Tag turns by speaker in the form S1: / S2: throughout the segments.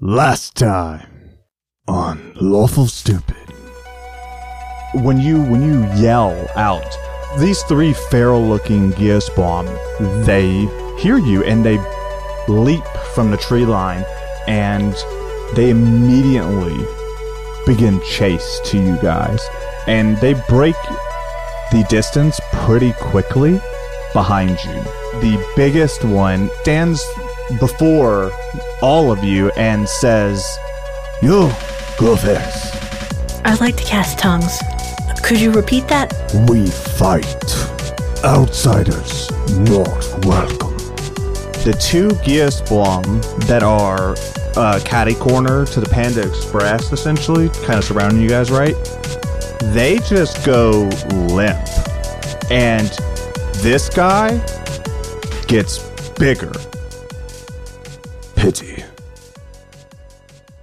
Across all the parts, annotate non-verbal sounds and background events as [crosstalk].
S1: Last time on Lawful Stupid. When you when you yell out, these three feral looking Gyosbuom, they hear you and they leap from the tree line and they immediately begin chase to you guys. And they break the distance pretty quickly behind you. The biggest one stands before all of you and says, You go first.
S2: I'd like to cast tongues. Could you repeat that?
S1: We fight. Outsiders not welcome. The two Gyosbuom that are uh, catty corner to the Panda Express, essentially, kind of surrounding you guys, right? They just go limp. And this guy gets bigger.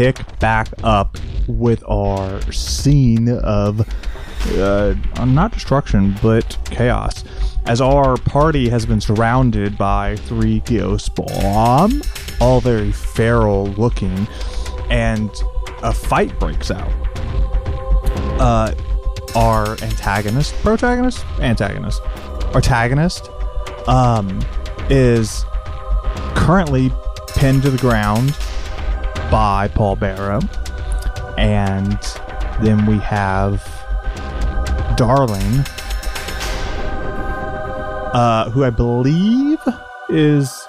S1: Pick back up with our scene of uh, not destruction but chaos as our party has been surrounded by three Gyosbuom, all very feral looking, and a fight breaks out. Uh, our antagonist, protagonist, antagonist, antagonist, um, is currently pinned to the ground by Paul Barrow. And then we have Darling, uh, who I believe is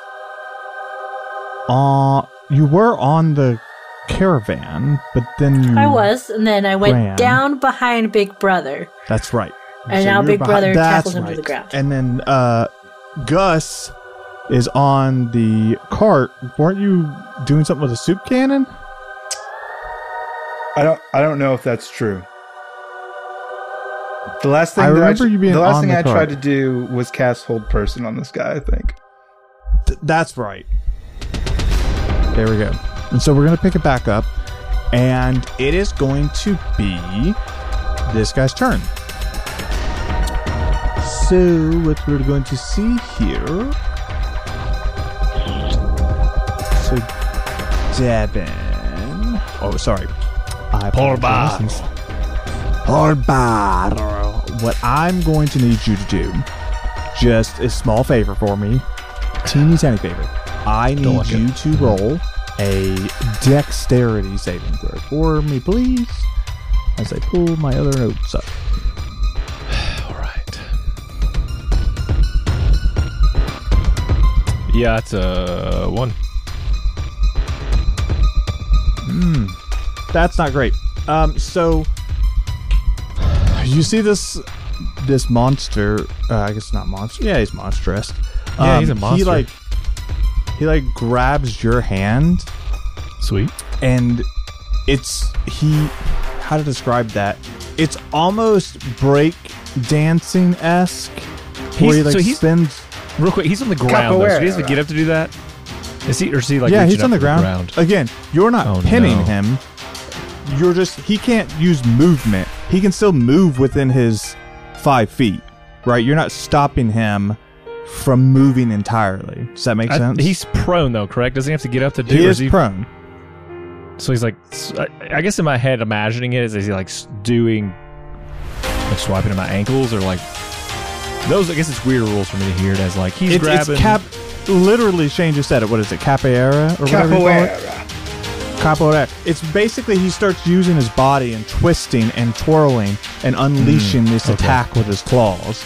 S1: on. You were on the caravan, but then you.
S2: I was, and then I went
S1: Ran.
S2: down behind Big Brother.
S1: That's right.
S2: And now
S1: you're
S2: Big Brother
S1: that's
S2: tackles him to the ground.
S1: And then uh, Gus is on the cart. Weren't you doing something with a soup cannon?
S3: I don't. I don't know if that's true. The last thing
S1: I
S3: that
S1: remember
S3: I,
S1: you being
S3: the last thing
S1: the
S3: I
S1: cart.
S3: tried to do was cast hold person on this guy. I think.
S1: Th- that's right. There we go. And so we're going to pick it back up, and it is going to be this guy's turn. So, what we're going to see here. Devin. Oh, sorry. I apologize. Horbar. What I'm going to need you to do, just a small favor for me, teeny tiny favor. I need
S4: like it.
S1: you to mm-hmm. roll a dexterity saving throw for me, please. As I pull my other notes up. [sighs]
S4: All right. Yeah, it's a one.
S1: That's not great. Um, so you see this this monster? Uh, I guess not monster. Yeah, he's monstrous.
S4: Yeah, he's a monster.
S1: He like he like grabs your hand
S4: Sweet.
S1: and it's he how to describe that it's almost break dancing esque where he like
S4: so he's-
S1: spins
S4: Real quick, he's on the ground. Though, so he has to
S3: Capoeira.
S4: get up to do that. Is he or is he like?
S1: yeah he's on the ground. again you're not
S4: Oh,
S1: pinning
S4: no.
S1: him you're just he can't use movement he can still move within his five feet right you're not stopping him from moving entirely does that make
S4: I-
S1: sense
S4: he's prone though, correct? Doesn't he have to get up to do?
S1: he
S4: or
S1: is
S4: he,
S1: prone
S4: So he's like, s- I I guess in my head, imagining it is, is he like s- doing, like swiping at my ankles or like those? I guess it's weird rules for me to hear it as like he's
S1: it's,
S4: grabbing.
S1: it's cap literally Shane just said it. What is it? Capoeira or whatever you call it?
S3: Capoeira.
S1: Capoeira. It's basically he starts using his body and twisting and twirling and unleashing this attack with his claws.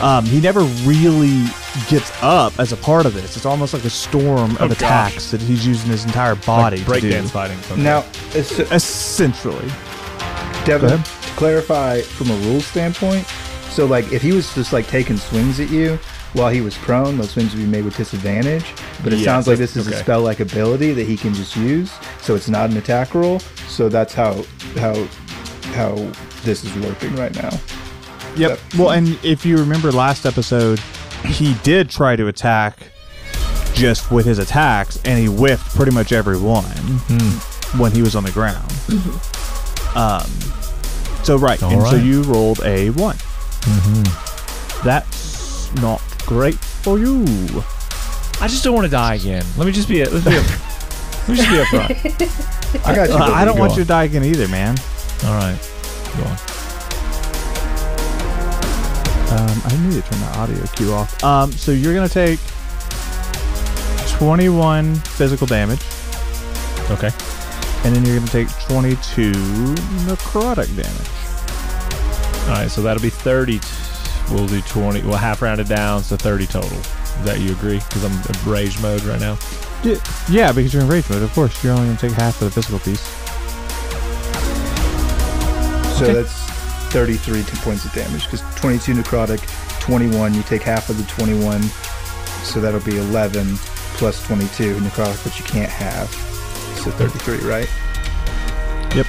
S1: Um, he never really gets up as a part of this. It's almost like a storm of
S4: Oh, gosh.
S1: attacks that he's using his entire body
S4: Like breakdance fighting. Okay.
S3: Now, it's,
S1: Essentially,
S3: Devin,
S1: Go ahead.
S3: to clarify from a rules standpoint, so like if he was just like taking swings at you while he was prone, those swings would be made with disadvantage. But it
S4: Yes,
S3: sounds like this is
S4: okay.
S3: a spell like ability that he can just use, so it's not an attack roll. So that's how how how this is working right now.
S1: Yep. Well, and if you remember last episode, he did try to attack just with his attacks, and he whiffed pretty much every one mm-hmm. when he was on the ground. Mm-hmm. Um. So right, and so you rolled a one. Mm-hmm. That's not great for you.
S4: I just don't want to die again. Let me just be a, let's be a, let me just be upfront. [laughs]
S3: I got you.
S1: Uh, I, I
S4: don't
S1: want
S4: on.
S1: you to die again either, man.
S4: All right, go on.
S1: Um, I need to turn the audio cue off. Um, so you're gonna take 21 physical damage.
S4: Okay.
S1: And then you're gonna take 22 necrotic damage.
S4: All right, so that'll be 32. We'll do twenty. Well, half rounded down, so thirty total. Is that you agree? Because I'm in rage mode right now.
S1: Yeah, yeah, because you're in rage mode. Of course, you're only going to take half of the physical piece.
S3: So
S1: Okay.
S3: that's 33 t- points of damage because 22 necrotic, 21. You take half of the 21, so that'll be 11 plus 22 necrotic, but you can't have. So 33, right?
S1: Yep.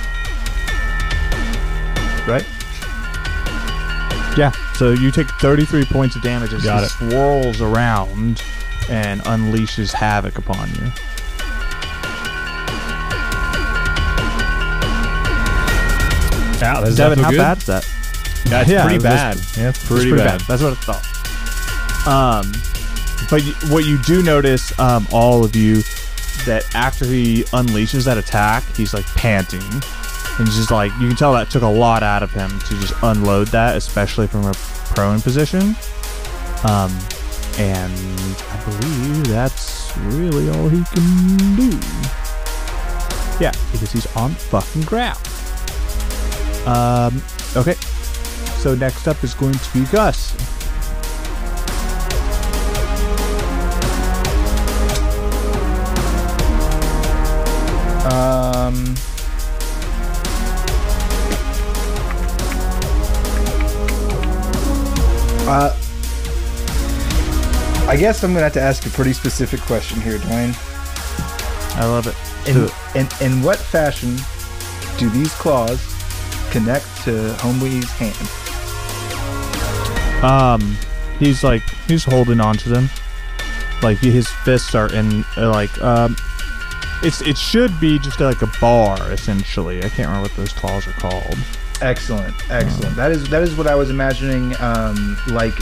S3: Right?
S1: Yeah. So you take 33 points of damage as
S4: Got
S1: he
S4: it.
S1: swirls around and unleashes havoc upon you.
S4: Yeah, does
S1: Devin, how
S4: good?
S1: bad is that?
S4: That's
S1: Yeah,
S4: pretty
S1: it was-
S4: bad. Yeah, it's
S1: It's
S4: pretty, bad.
S1: That's what I thought. Um, but y- what you do notice, um, all of you, that after he unleashes that attack, he's like panting, and just like you can tell that took a lot out of him to just unload that, especially from a prone position. Um, and I believe that's really all he can do. Yeah, because he's on fucking ground. Um, okay. So next up is going to be Gus.
S3: Guess I'm gonna have to ask a pretty specific question here, Dwayne.
S1: I love it.
S3: In, in, in what fashion do these claws connect to Homeway's hand?
S1: Um, he's like he's holding on to them, like his fists are in uh, like um, it's it should be just like a bar essentially. I can't remember what those claws are called.
S3: Excellent, excellent. That is that is what I was imagining. Um, like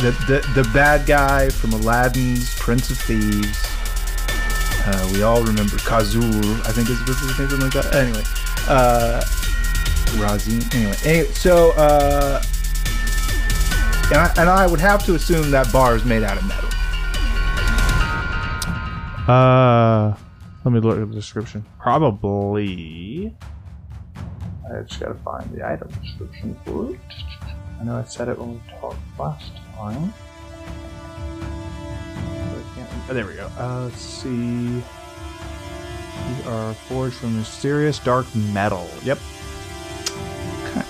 S3: the the the bad guy from Aladdin's Prince of Thieves. Uh, we all remember Kazur, I think is his name, something like that. Anyway, uh, Razin. Anyway, anyway so uh, and I, and I would have to assume that bar is made out of metal.
S1: Uh, let me look at the description. Probably. I just gotta find the item description for it. I know I said it when we talked last time. But I can't- Oh, there we go. Uh, let's see. These are forged from mysterious dark metal. Yep. Okay.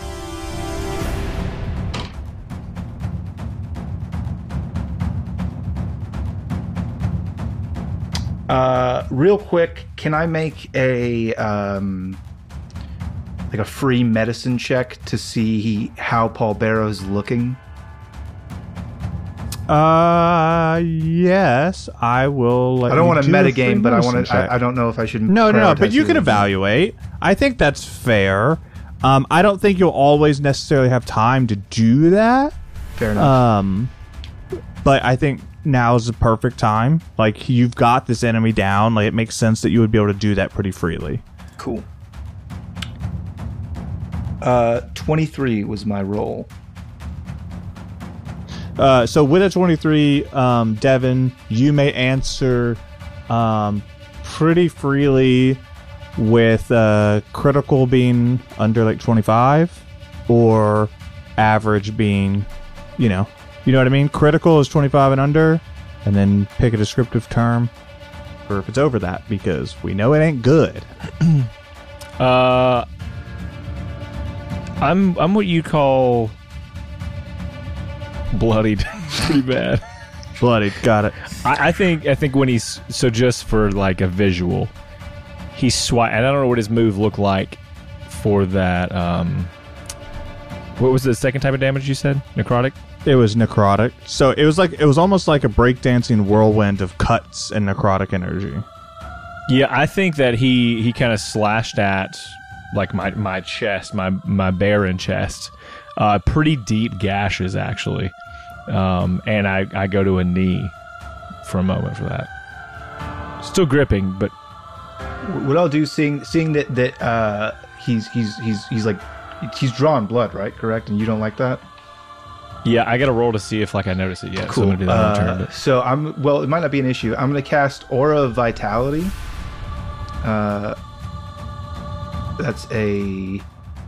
S3: Uh, real quick, can I make a um, like a free medicine check to see how Paul Barrow's looking?
S1: Uh, yes, I will.
S3: I don't want to
S1: do a
S3: metagame, but I want to. I, I don't know if I should.
S1: No, no, no. But you can evaluate. I think that's fair. Um, I don't think you'll always necessarily have time to do that.
S3: Fair enough.
S1: Um, but I think now is the perfect time. Like you've got this enemy down. Like it makes sense that you would be able to do that pretty freely.
S3: cool. Uh, twenty-three was my roll.
S1: Uh, so with a 23, um, Devin, you may answer um, pretty freely with uh, critical being under like 25 or average being, you know, you know what I mean? Critical is 25 and under, and then pick a descriptive term for if it's over that because we know it ain't good. [clears throat]
S4: Uh, I'm I'm what you call bloodied. [laughs] Pretty bad.
S1: Bloodied, got it.
S4: I, I think I think when he's so just for like a visual, he's swat. And I don't know what his move looked like for that. Um, what was the second type of damage you said? Necrotic.
S1: It was necrotic. So it was like it was almost like a breakdancing whirlwind of cuts and necrotic energy.
S4: Yeah, I think that he he kind of slashed at like my my chest, my my barren chest, uh, pretty deep gashes actually, um, and I I go to a knee for a moment for that. Still gripping, but
S3: What I'll do, seeing seeing that that uh, he's he's he's he's like he's drawn blood, right? Correct, and you don't like that.
S4: yeah, I got to roll to see if like I notice it yet. So I'm gonna do that on turn,
S3: Uh, so I'm well. It might not be an issue. I'm going to cast Aura of Vitality. Uh, that's a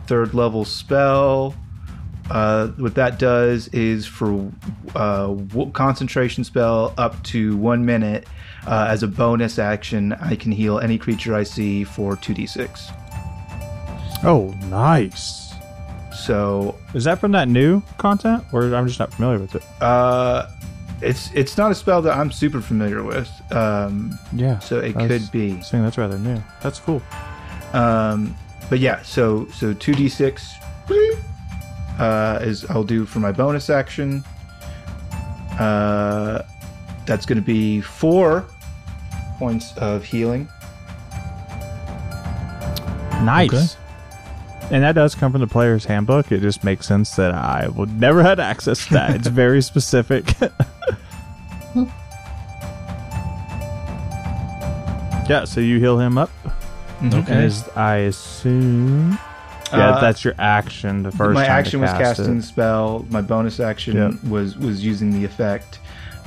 S3: third level spell. Uh, what that does is for uh, concentration spell up to one minute. Uh, as a bonus action, I can heal any creature I see for 2d6.
S1: Oh, nice.
S3: So
S1: Is that from that new content, or I'm just not familiar with it?
S3: uh, it's it's not a spell that I'm super familiar with. Um,
S1: Yeah.
S3: so it could be.
S1: Saying that's rather new. That's cool.
S3: Um, but yeah, so so two d six uh, is I'll do for my bonus action. Uh, that's going to be four points of healing.
S1: Nice. Okay. And that does come from the player's handbook. It just makes sense that I would never [laughs] had access to that. it's very specific. [laughs] [laughs] yeah, so you heal him up.
S3: Okay.
S1: And as I assume. Yeah,
S3: Uh,
S1: that's your action. The first
S3: my action was casting the spell. My bonus action
S1: Yep.
S3: was was using the effect,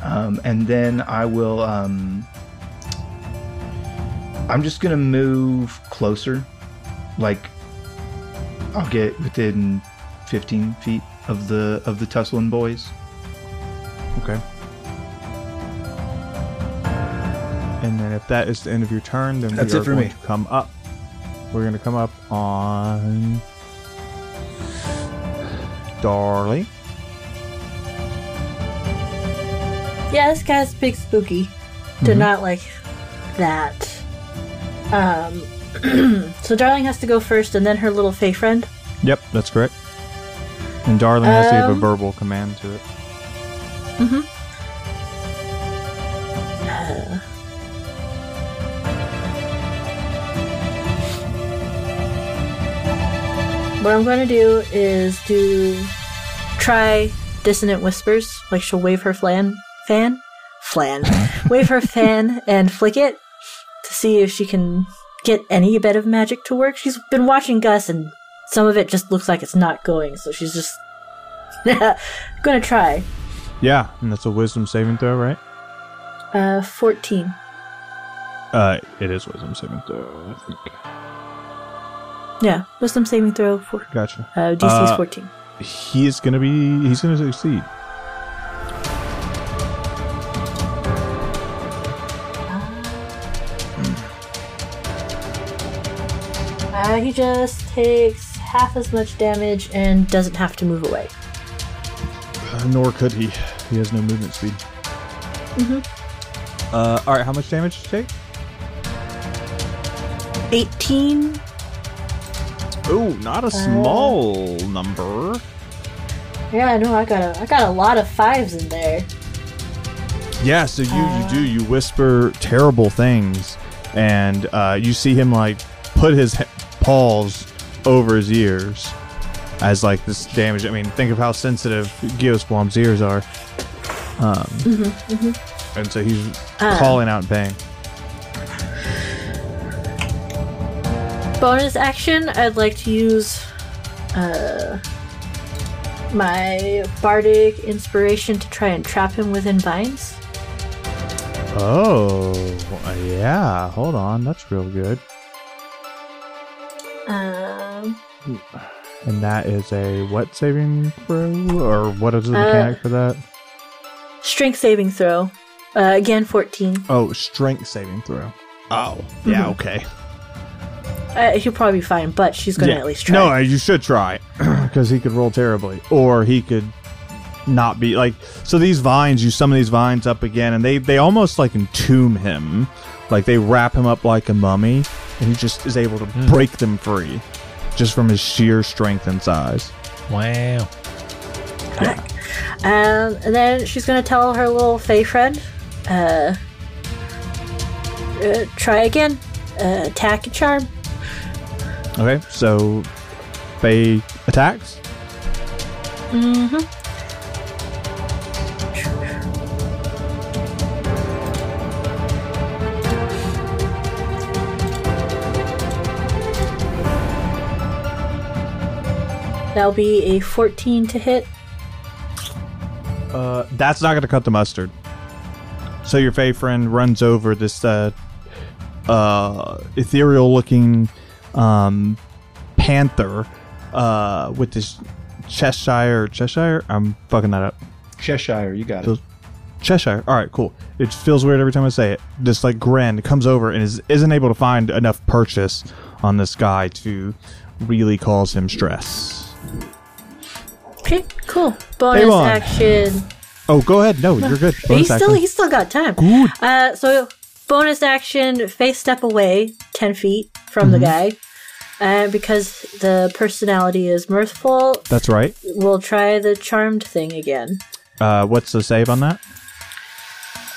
S3: um, and then I will. Um, I'm just gonna move closer, like I'll get within 15 feet of the of the Tusslin boys.
S1: Okay. And if that is the end of your turn, then
S3: That's
S1: we
S3: it
S1: are
S3: for
S1: going
S3: me.
S1: to come up. We're going to come up on Darley.
S2: Yeah, this guy's big spooky. Did not like that. Um, [clears throat] so Darling has to go first, and then her little fey friend.
S1: Yep, that's correct. And Darling has to give a
S2: Um,
S1: verbal command to it.
S2: What I'm going to do is do try dissonant whispers. Like she'll wave her flan, fan, flan, [laughs] wave her fan and flick it to see if she can get any bit of magic to work. She's been watching Gus, and some of it just looks like it's not going. So she's just [laughs] going to try.
S1: Yeah, and that's a wisdom saving throw, right?
S2: Uh, 14.
S1: Uh, it is wisdom saving throw, I think.
S2: Yeah, wisdom saving throw for
S1: Gotcha.
S2: uh, DC's
S1: Uh,
S2: 14.
S1: He is going to be, he's going to succeed.
S2: Uh, he just takes half as much damage and doesn't have to move away.
S1: Uh, nor could he. He has no movement speed.
S2: Mm-hmm.
S1: Uh, all right, how much damage did you take?
S2: 18.
S1: Oh, not a small number.
S2: Yeah, no, I got a, I got a lot of fives in there.
S1: Yeah, so you you do you whisper terrible things, and uh, you see him like put his he- paws over his ears as like this damage. I mean, think of how sensitive Gyosbuom's ears are. Um, and so he's calling out in
S2: Bonus action, I'd like to use uh, my bardic inspiration to try and trap him within vines.
S1: Oh, yeah. Hold on. That's real good.
S2: Um,
S1: And that is a what saving throw? Or what is the
S2: Uh,
S1: mechanic for that?
S2: strength saving throw. Uh, again, 14.
S1: Oh, strength saving throw. Oh, yeah, okay.
S2: Uh, he'll probably be fine, but she's going to at least try.
S1: No, you should try [clears throat] because he could roll terribly, or he could not be like. So these vines, you summon these vines up again, and they they almost like entomb him, like they wrap him up like a mummy, and he just is able to break them free, just from his sheer strength and size.
S4: Wow.
S2: Um, and then she's going to tell her little Fey friend, uh, uh, try again. Uh, attack and charm.
S1: Okay, so Fey attacks.
S2: That'll be a 14 to hit.
S1: Uh, that's not going to cut the mustard. So your Fey friend runs over this uh, uh, ethereal-looking um, panther uh, with this Cheshire. Cheshire? I'm fucking that up.
S3: Cheshire, you got it.
S1: Cheshire. All right, cool. It feels weird every time I say it. This like grin comes over and is isn't able to find enough purchase on this guy to really cause him stress.
S2: Okay, cool. Bonus
S1: Avon.
S2: action.
S1: Oh, go ahead. No, you're good.
S2: He's
S1: Bonus
S2: still
S1: action.
S2: he's still got time.
S1: Good.
S2: Uh, so bonus action, face step away ten feet from the
S1: Mm-hmm.
S2: guy. Uh, because the personality is mirthful,
S1: That's right.
S2: we'll try the charmed thing again.
S1: Uh, what's the save on that?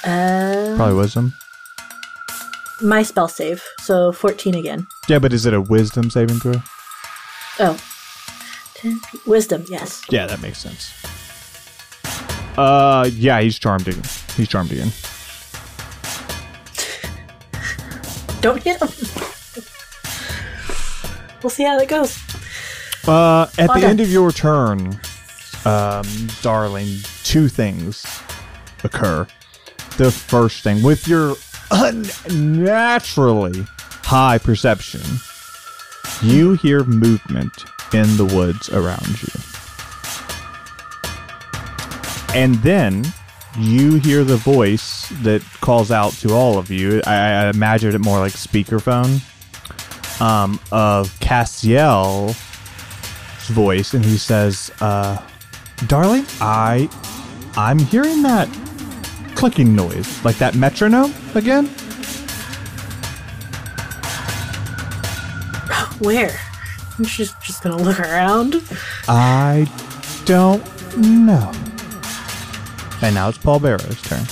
S2: Uh,
S1: Probably wisdom.
S2: my spell save, so fourteen again.
S1: Yeah, but is it a wisdom saving throw?
S2: Oh. Wisdom, yes.
S1: Yeah, that makes sense. Uh, yeah, he's charmed again. He's charmed again.
S2: Don't hit him. we'll see how that goes.
S1: Uh, at the end of your turn, um, darling, two things occur. The first thing, with your unnaturally high perception, you hear movement in the woods around you. And then you hear the voice that calls out to all of you. I, I imagine it more like speakerphone um, of Cassiel's voice, and he says, uh, "Darling, I, I'm hearing that clicking noise, like that metronome again." [laughs]
S2: Where? I'm just just gonna look around.
S1: I don't know. And now it's Paul Barrow's turn.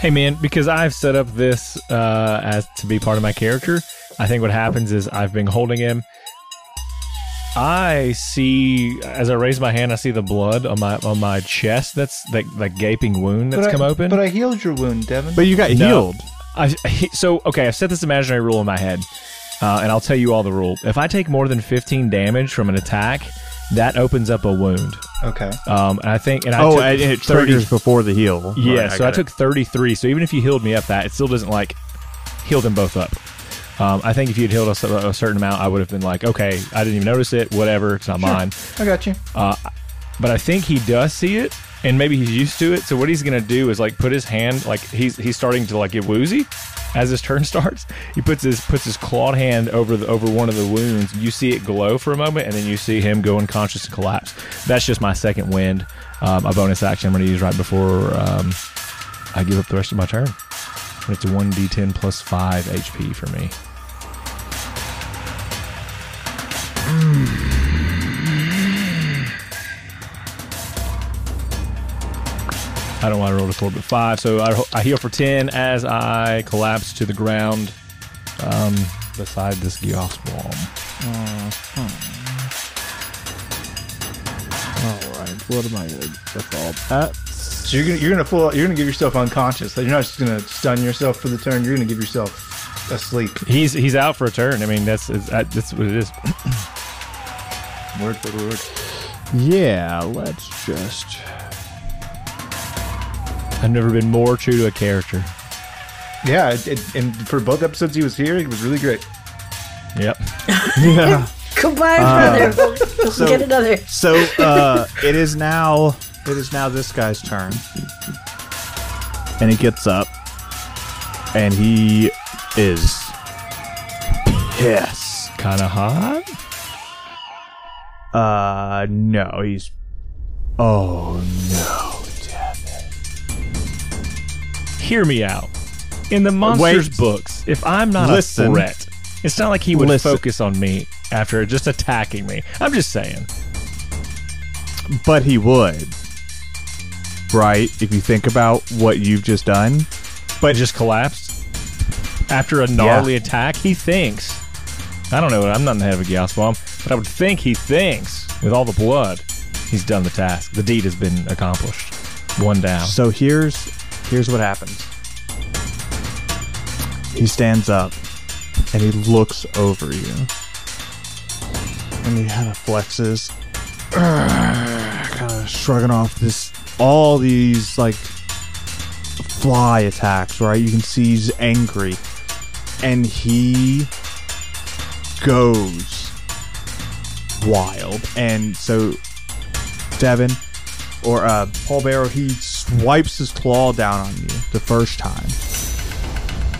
S4: Hey man, because I've set up this uh, as to be part of my character, I think what happens is I've been holding him. I see as I raise my hand, I see the blood on my on my chest. That's that that gaping wound that's
S3: but
S4: come
S3: I,
S4: open.
S3: But I healed your wound, Devin.
S1: But you got
S4: No.
S1: healed.
S4: I, I- so okay, I've set this imaginary rule in my head, uh, and I'll tell you all the rule. If I take more than 15 damage from an attack, that opens up a wound.
S3: Okay.
S4: Um, and I think, and I
S1: Oh,
S4: took
S1: and it
S4: 30
S1: triggers before the heal.
S4: Yeah,
S1: Right,
S4: so I,
S1: got it.
S4: took 33. So even if you healed me up that, it still doesn't like heal them both up. Um, I think if you'd healed us a, a certain amount, I would have been like, okay, I didn't even notice it. Whatever, it's not mine.
S3: I got you.
S4: Uh, but I think he does see it, and maybe he's used to it. So what he's gonna do is like put his hand, like he's he's starting to like get woozy as his turn [laughs] starts. He puts his puts his clawed hand over the over one of the wounds. You see it glow for a moment, and then you see him go unconscious and collapse. That's just my second wind, um, a bonus action I'm gonna use right before um, I give up the rest of my turn. And it's a one d10 plus five HP for me. I don't want to roll a four, but five. So I, I heal for ten as I collapse to the ground um, beside this Gyosbuom.
S1: All right, what am I going to default that?
S3: So you're gonna you're gonna full you're gonna give yourself unconscious. Like you're not just gonna stun yourself for the turn. You're gonna give yourself asleep.
S4: He's he's out for a turn. I mean, that's that's, that's what it is.
S3: Word for word.
S1: Yeah, let's just.
S4: I've never been more true to a character.
S3: Yeah, it, it, and for both episodes he was here, he was really great.
S4: Yep. [laughs]
S1: Yeah.
S2: Goodbye, brother. We'll, [laughs] we'll
S1: so-
S2: get another.
S1: So uh, it is now it is now this guy's turn, and he gets up, and he is pissed.
S4: Kind of hot.
S1: Uh, no, he's. Oh no,
S4: Hear me out. In the monsters
S1: Wait.
S4: books, if I'm not
S1: Listen.
S4: a threat, it's not like he would
S1: Listen.
S4: focus on me after just attacking me. I'm just saying.
S1: but he would, right? If you think about what you've just done,
S4: But just collapsed after a gnarly attack. He thinks. I don't know. I'm not in the head of a Gyosbuom, but I would think he thinks with all the blood, he's done the task. The deed has been accomplished. One down.
S1: So here's here's what happens. He stands up and he looks over you. And he kind of flexes. [sighs] kind of shrugging off this all these like fly attacks, right? You can see he's angry. And he goes wild. And so Devin or uh, Paul Barrow, he swipes his claw down on you the first time,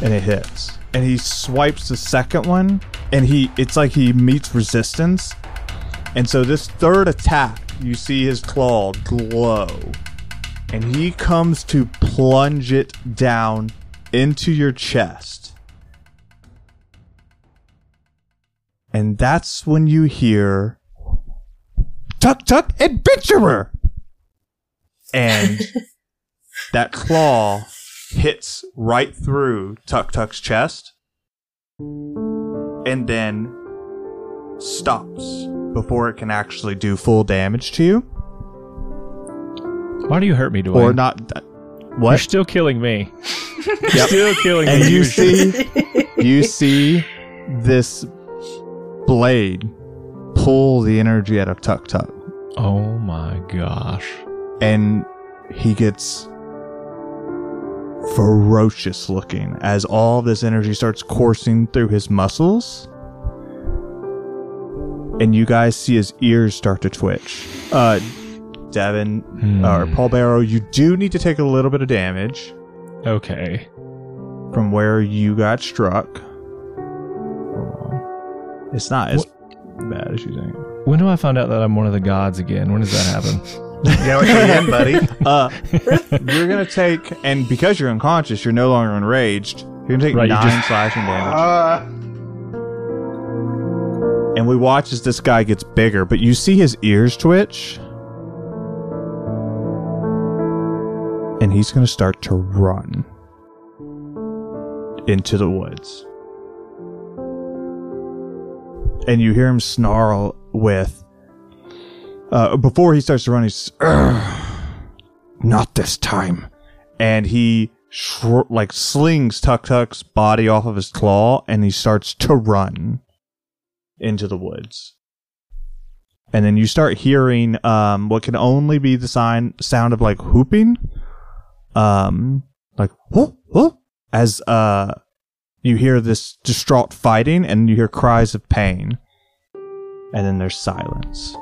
S1: and it hits. And he swipes the second one, and he it's like he meets resistance. And so this third attack, you see his claw glow, and he comes to plunge it down into your chest. And that's when you hear Tuck Tuck Adventurer! And [laughs] that claw hits right through Tuck Tuck's chest and then stops before it can actually do full damage to you.
S4: Why do you hurt me, Dwayne?
S1: Or not. What?
S4: You're
S1: What?
S4: still killing me. [laughs] You're still killing
S1: And
S4: me.
S1: And you see, [laughs] you see this blade pull the energy out of Tuck Tuck.
S4: Oh my gosh.
S1: And he gets ferocious looking as all this energy starts coursing through his muscles. And you guys see his ears start to twitch. Uh, Devin
S4: Hmm.
S1: or Paul Barrow, you do need to take a little bit of damage
S4: Okay.
S1: from where you got struck. It's not as bad as you think.
S4: When do I find out that I'm one of the gods again? When does that happen? [laughs]
S3: Yeah, what you're in, buddy. [laughs]
S1: Uh, you're gonna take, and because you're unconscious, you're no longer enraged. You're gonna take
S4: Right, you
S1: nine
S4: just-
S1: slashing damage.
S3: Uh,
S1: and we watch as this guy gets bigger, but you see his ears twitch. And he's going to start to run into the woods. And you hear him snarl with. Uh, before he starts to run, he's. "Ugh, Not this time. And he like slings Tuk Tuk's body off of his claw and he starts to run into the woods. And then you start hearing um, what can only be the sign sound of like whooping, um, like whoop whoop, as uh, you hear this distraught fighting, and you hear cries of pain, and then there's silence.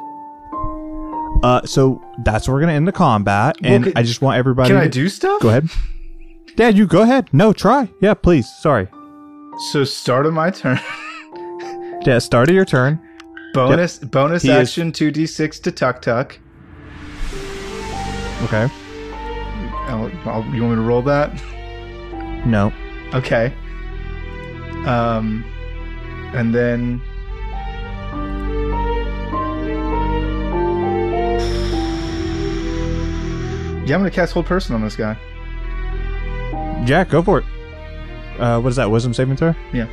S1: Uh, so that's where we're gonna end the combat, and
S3: Well, can-
S1: I just want everybody.
S3: can I
S1: to-
S3: do stuff?
S1: Go ahead, Dad. You go ahead. No, try. Yeah, please. Sorry.
S3: So start of my turn. [laughs]
S1: Yeah, start of your turn.
S3: Bonus bonus
S1: He
S3: action two d six to Tuck Tuck.
S1: Okay.
S3: I'll, I'll, you want me to roll that?
S1: No.
S3: Okay. Um, and then. Yeah, I'm gonna cast Hold Person on this guy.
S1: Yeah, go for it. Uh, what is that? Wisdom saving throw?
S3: Yeah.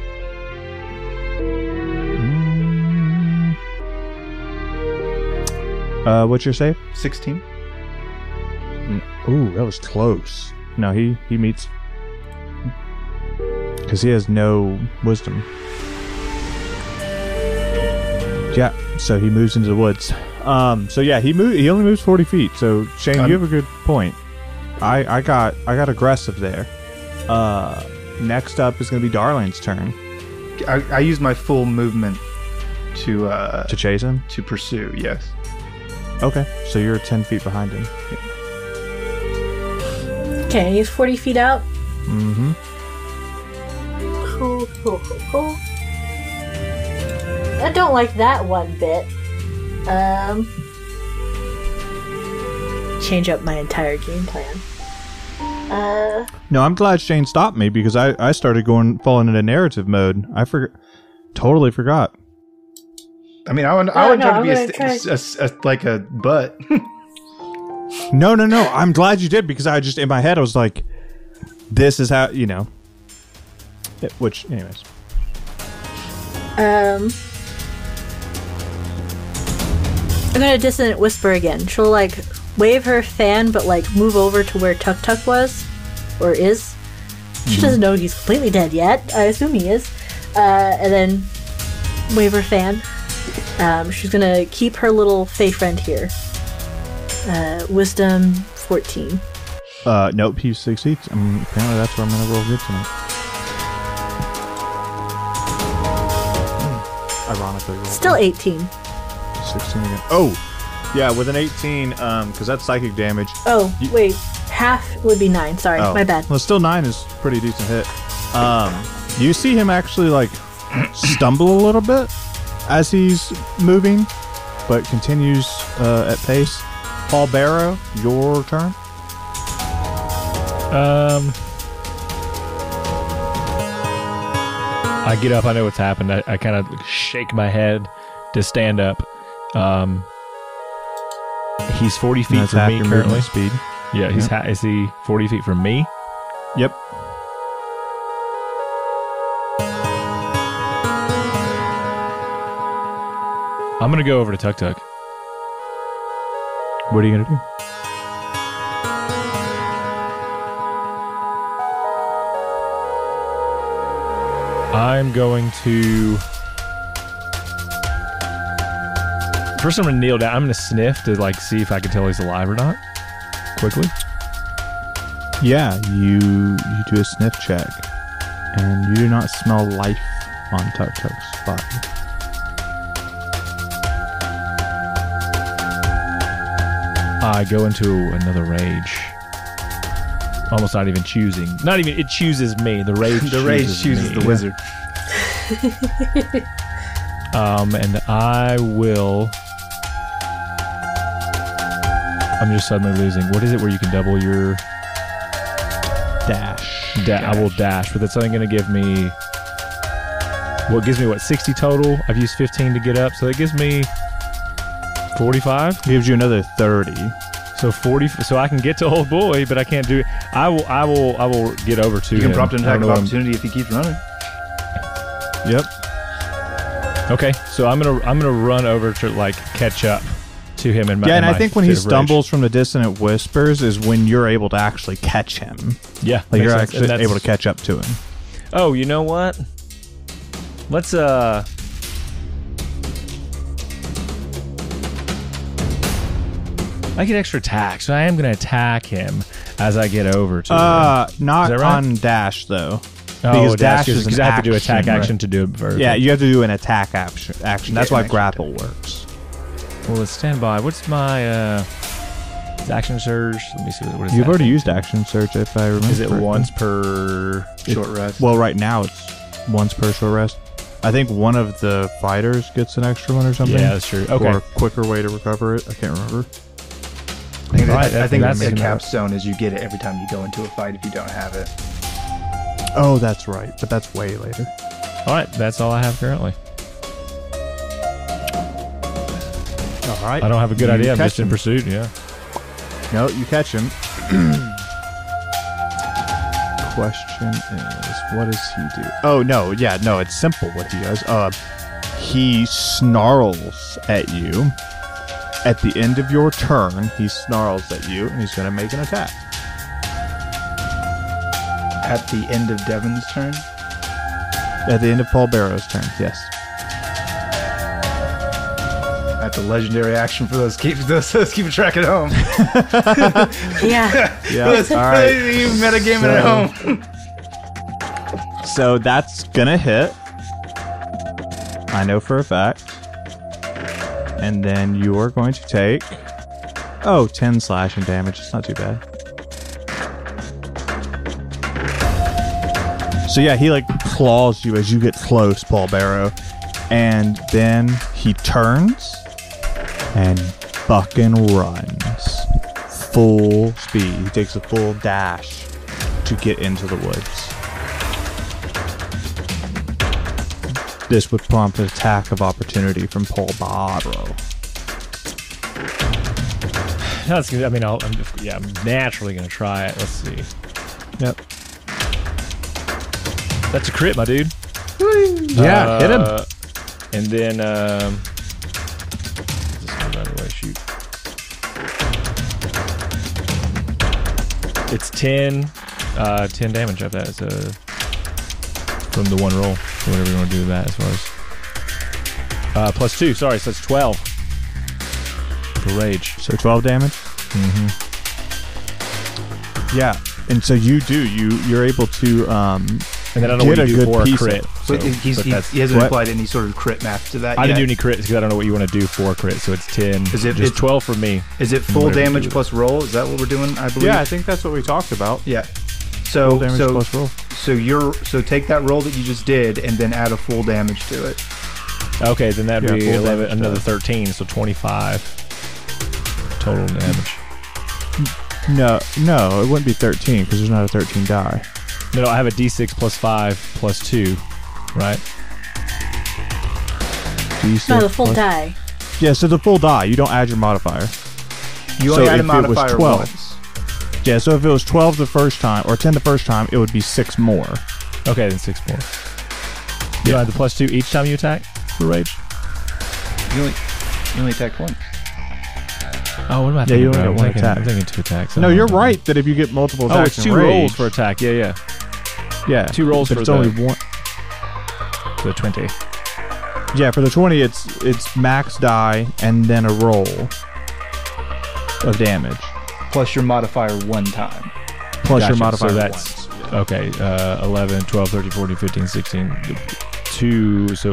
S1: Uh, what's your save?
S3: 16.
S1: Ooh, that was close. No, he he meets because he has no wisdom. Yeah, so he moves into the woods. Um. So yeah, he moved. He only moves forty feet. So Shane,
S3: Um,
S1: you have a good point. I I got I got aggressive there. Uh. Next up is going to be Darlene's turn
S3: I, I use my full movement to uh
S1: to chase him.
S3: to pursue. Yes.
S1: Okay. So you're ten feet behind him.
S2: Okay, he's 40 feet out.
S1: Mm-hmm.
S2: Cool, cool, cool, cool. I don't like that one bit. Um, change up my entire game plan. Uh,
S1: No, I'm glad Shane stopped me because I I started going falling into narrative mode. I forgot. Totally forgot.
S3: I mean, I want I
S2: No,
S3: want
S2: no,
S3: try to be a,
S2: gonna
S3: st- a- a- like a butt. [laughs]
S1: No, no, no. I'm glad you did because I just in my head I was like, "This is how you know." It- which, anyways,
S2: um, I'm gonna dissonant whisper again. She'll like wave her fan, but like move over to where Tuk Tuk was, or is. She doesn't know he's completely dead yet. I assume he is. Uh, and then wave her fan. Um, she's gonna keep her little Fey friend here. Uh, wisdom 14.
S1: uh, nope, he succeeds. I mean, apparently that's where I'm gonna roll good tonight. Hmm. Ironically, rolled
S2: Still 18.
S1: 16 again. Oh, yeah, with an 18, um, because that's psychic damage.
S2: Oh,
S1: You-
S2: wait. Half would be 9. Sorry,
S1: Oh,
S2: my bad.
S1: Well, still nine is pretty decent hit. Um, you see him actually like stumble a little bit as he's moving, but continues uh, at pace. Paul Barrow, your turn.
S4: Um, I get up. I know what's happened. I, I kind of shake my head to stand up. Um, he's forty feet
S1: That's
S4: from me currently.
S1: speed.
S4: Yeah, he's ha- is he forty feet from me?
S1: Yep.
S4: I'm gonna go over to Tuk Tuk.
S1: What are you gonna do?
S4: I'm going to. First, I'm gonna kneel down. I'm gonna sniff to like see if I can tell he's alive or not. Quickly.
S1: Yeah, you you do a sniff check, and you do not smell life on Tuk Tuk's body.
S4: I go into another rage. Almost not even choosing. Not even it chooses me. The rage. [laughs]
S3: the rage
S4: chooses
S3: chooses the wizard. [laughs]
S4: Um, and I will. I'm just suddenly losing. What is it where you can double your?
S1: Dash.
S4: Da- I will dash, but that's only going to give me. What gives me what 60 total? I've used 15 to get up, so that gives me 45.
S1: Gives you another thirty.
S4: So 40. So I can get to old boy, but I can't do it. I will. I will. I will get over to
S3: You can
S4: him.
S3: prompt an attack of opportunity if he keeps running.
S1: Yep.
S4: Okay, so I'm gonna I'm gonna run over to like catch up to him in my
S1: Yeah, and I think when he stumbles from the dissonant whispers is when you're able to actually catch him.
S4: Yeah,
S1: Like you're
S4: sense.
S1: actually able to catch up to him.
S4: Oh, you know what? Let's uh I get extra attack, so I am gonna attack him as I get over to him.
S1: Uh, not
S4: Is right?
S1: on dash though.
S4: Oh,
S1: because dash is
S4: because I have to do attack
S1: action,
S4: action to do it vertical.
S1: Yeah, you have to do an attack action. Action. That's why grapple works.
S4: Well, let's stand by. What's my uh action surge? Let me see what, what is
S1: You've
S4: that
S1: already
S4: thing?
S1: used action surge, if I remember.
S4: Is it
S1: correctly.
S4: once per
S3: Short rest.
S1: Well, right now it's once per short rest. I think one of the fighters gets an extra one or something.
S4: Yeah, that's true. Okay.
S1: Or a quicker way to recover it. I can't remember.
S3: I think,
S4: Right,
S3: I, I think
S4: that's-
S3: the capstone is you get it every time you go into a fight if you don't have it.
S1: Oh, that's right, but that's way later.
S4: All right, that's all I have currently.
S1: All right.
S4: I don't have a good
S1: You
S4: idea. I'm
S1: catch
S4: just in
S1: him.
S4: pursuit. Yeah.
S1: No, you catch him. [clears throat] Question is, what does he do? Oh no, yeah, no, it's simple what he does. Uh, he snarls at you. At the end of your turn, he snarls at you, and he's going to make an attack.
S3: At the end of Devin's turn,
S1: At the end of Paul Barrow's turn, yes.
S3: That's a legendary action for those keep [laughs] those, those keeping track at home. [laughs]
S2: Yeah. [laughs]
S1: Yeah. All right.
S3: you metagaming at home.
S1: So that's gonna hit. I know for a fact. And then you are going to take. Oh, 10 slashing damage. It's not too bad. So yeah, he like claws you as you get close, Paul Barrow. And then he turns and fucking runs. Full speed. He takes a full dash to get into the woods. This would prompt an attack of opportunity from Paul Barrow.
S4: That's I mean, I'll, I'm, yeah, I'm naturally gonna try it. Let's see.
S1: Yep.
S4: That's a crit, my dude.
S1: Yeah, hit him.
S4: Uh, And then, um, It's ten, uh, ten damage of that. A from the one roll. So whatever you want to do with that, as far as uh, plus two. Sorry, so it's twelve for rage.
S1: So 12 damage?
S4: Mm-hmm.
S1: Yeah. And so you do. You you're able to um
S4: And then I don't know what
S1: a
S4: you do for a crit.
S1: of-
S3: But he's,
S4: but
S3: he, he hasn't
S1: what?
S3: applied any sort of crit math to that
S4: I
S3: yet.
S4: didn't do any crits because I don't know what you want to do for a crit. So it's ten.
S3: Is it-
S4: just
S3: it's-
S4: twelve for me?
S3: Is it full damage plus roll? Is that what we're doing? I believe.
S1: Yeah, I think that's what we talked about.
S3: Yeah. So
S1: Full damage
S3: so
S1: plus roll.
S3: so you're so take that roll that you just did and then add a full damage to it.
S4: Okay, then that'd
S1: Yeah,
S4: be 11, another
S1: uh,
S4: 13, so 25 total damage.
S1: No, no, it wouldn't be 13 because there's not a 13 die.
S4: No, no, I have a d6 plus 5 plus 2, right?
S1: D6
S2: No, the full
S1: plus-
S2: die.
S1: Yeah, so the full die. You don't add your modifier.
S3: You
S1: So
S3: only add a
S1: if it was
S3: modifier
S1: 12.
S3: once.
S1: Yeah, so if it was 12 the first time or 10 the first time, it would be six more.
S4: Okay, then 6 more. You don't have the plus 2 each time you attack for rage?
S3: You only you only attack once.
S4: Oh, what am I
S1: Yeah,
S4: thinking?
S1: you only
S4: bro?
S1: get
S4: I'm
S1: one
S4: thinking,
S1: attack.
S4: I'm thinking two attacks.
S1: No,
S4: Oh,
S1: you're
S4: okay.
S1: right that if you get multiple
S4: Oh,
S1: attacks
S4: it's
S1: in
S4: two
S1: rage,
S4: rolls for attack. Yeah, yeah.
S1: Yeah,
S4: two rolls
S1: but
S4: for
S1: it's
S4: the-
S1: only one.
S4: So 20.
S1: Yeah, for the 20, it's it's max die and then a roll of damage
S3: Plus your modifier one time.
S1: plus
S4: Gotcha,
S1: your modifier
S4: So that's, okay, uh, 11, 12, 13, 14, 15, 16, 2, so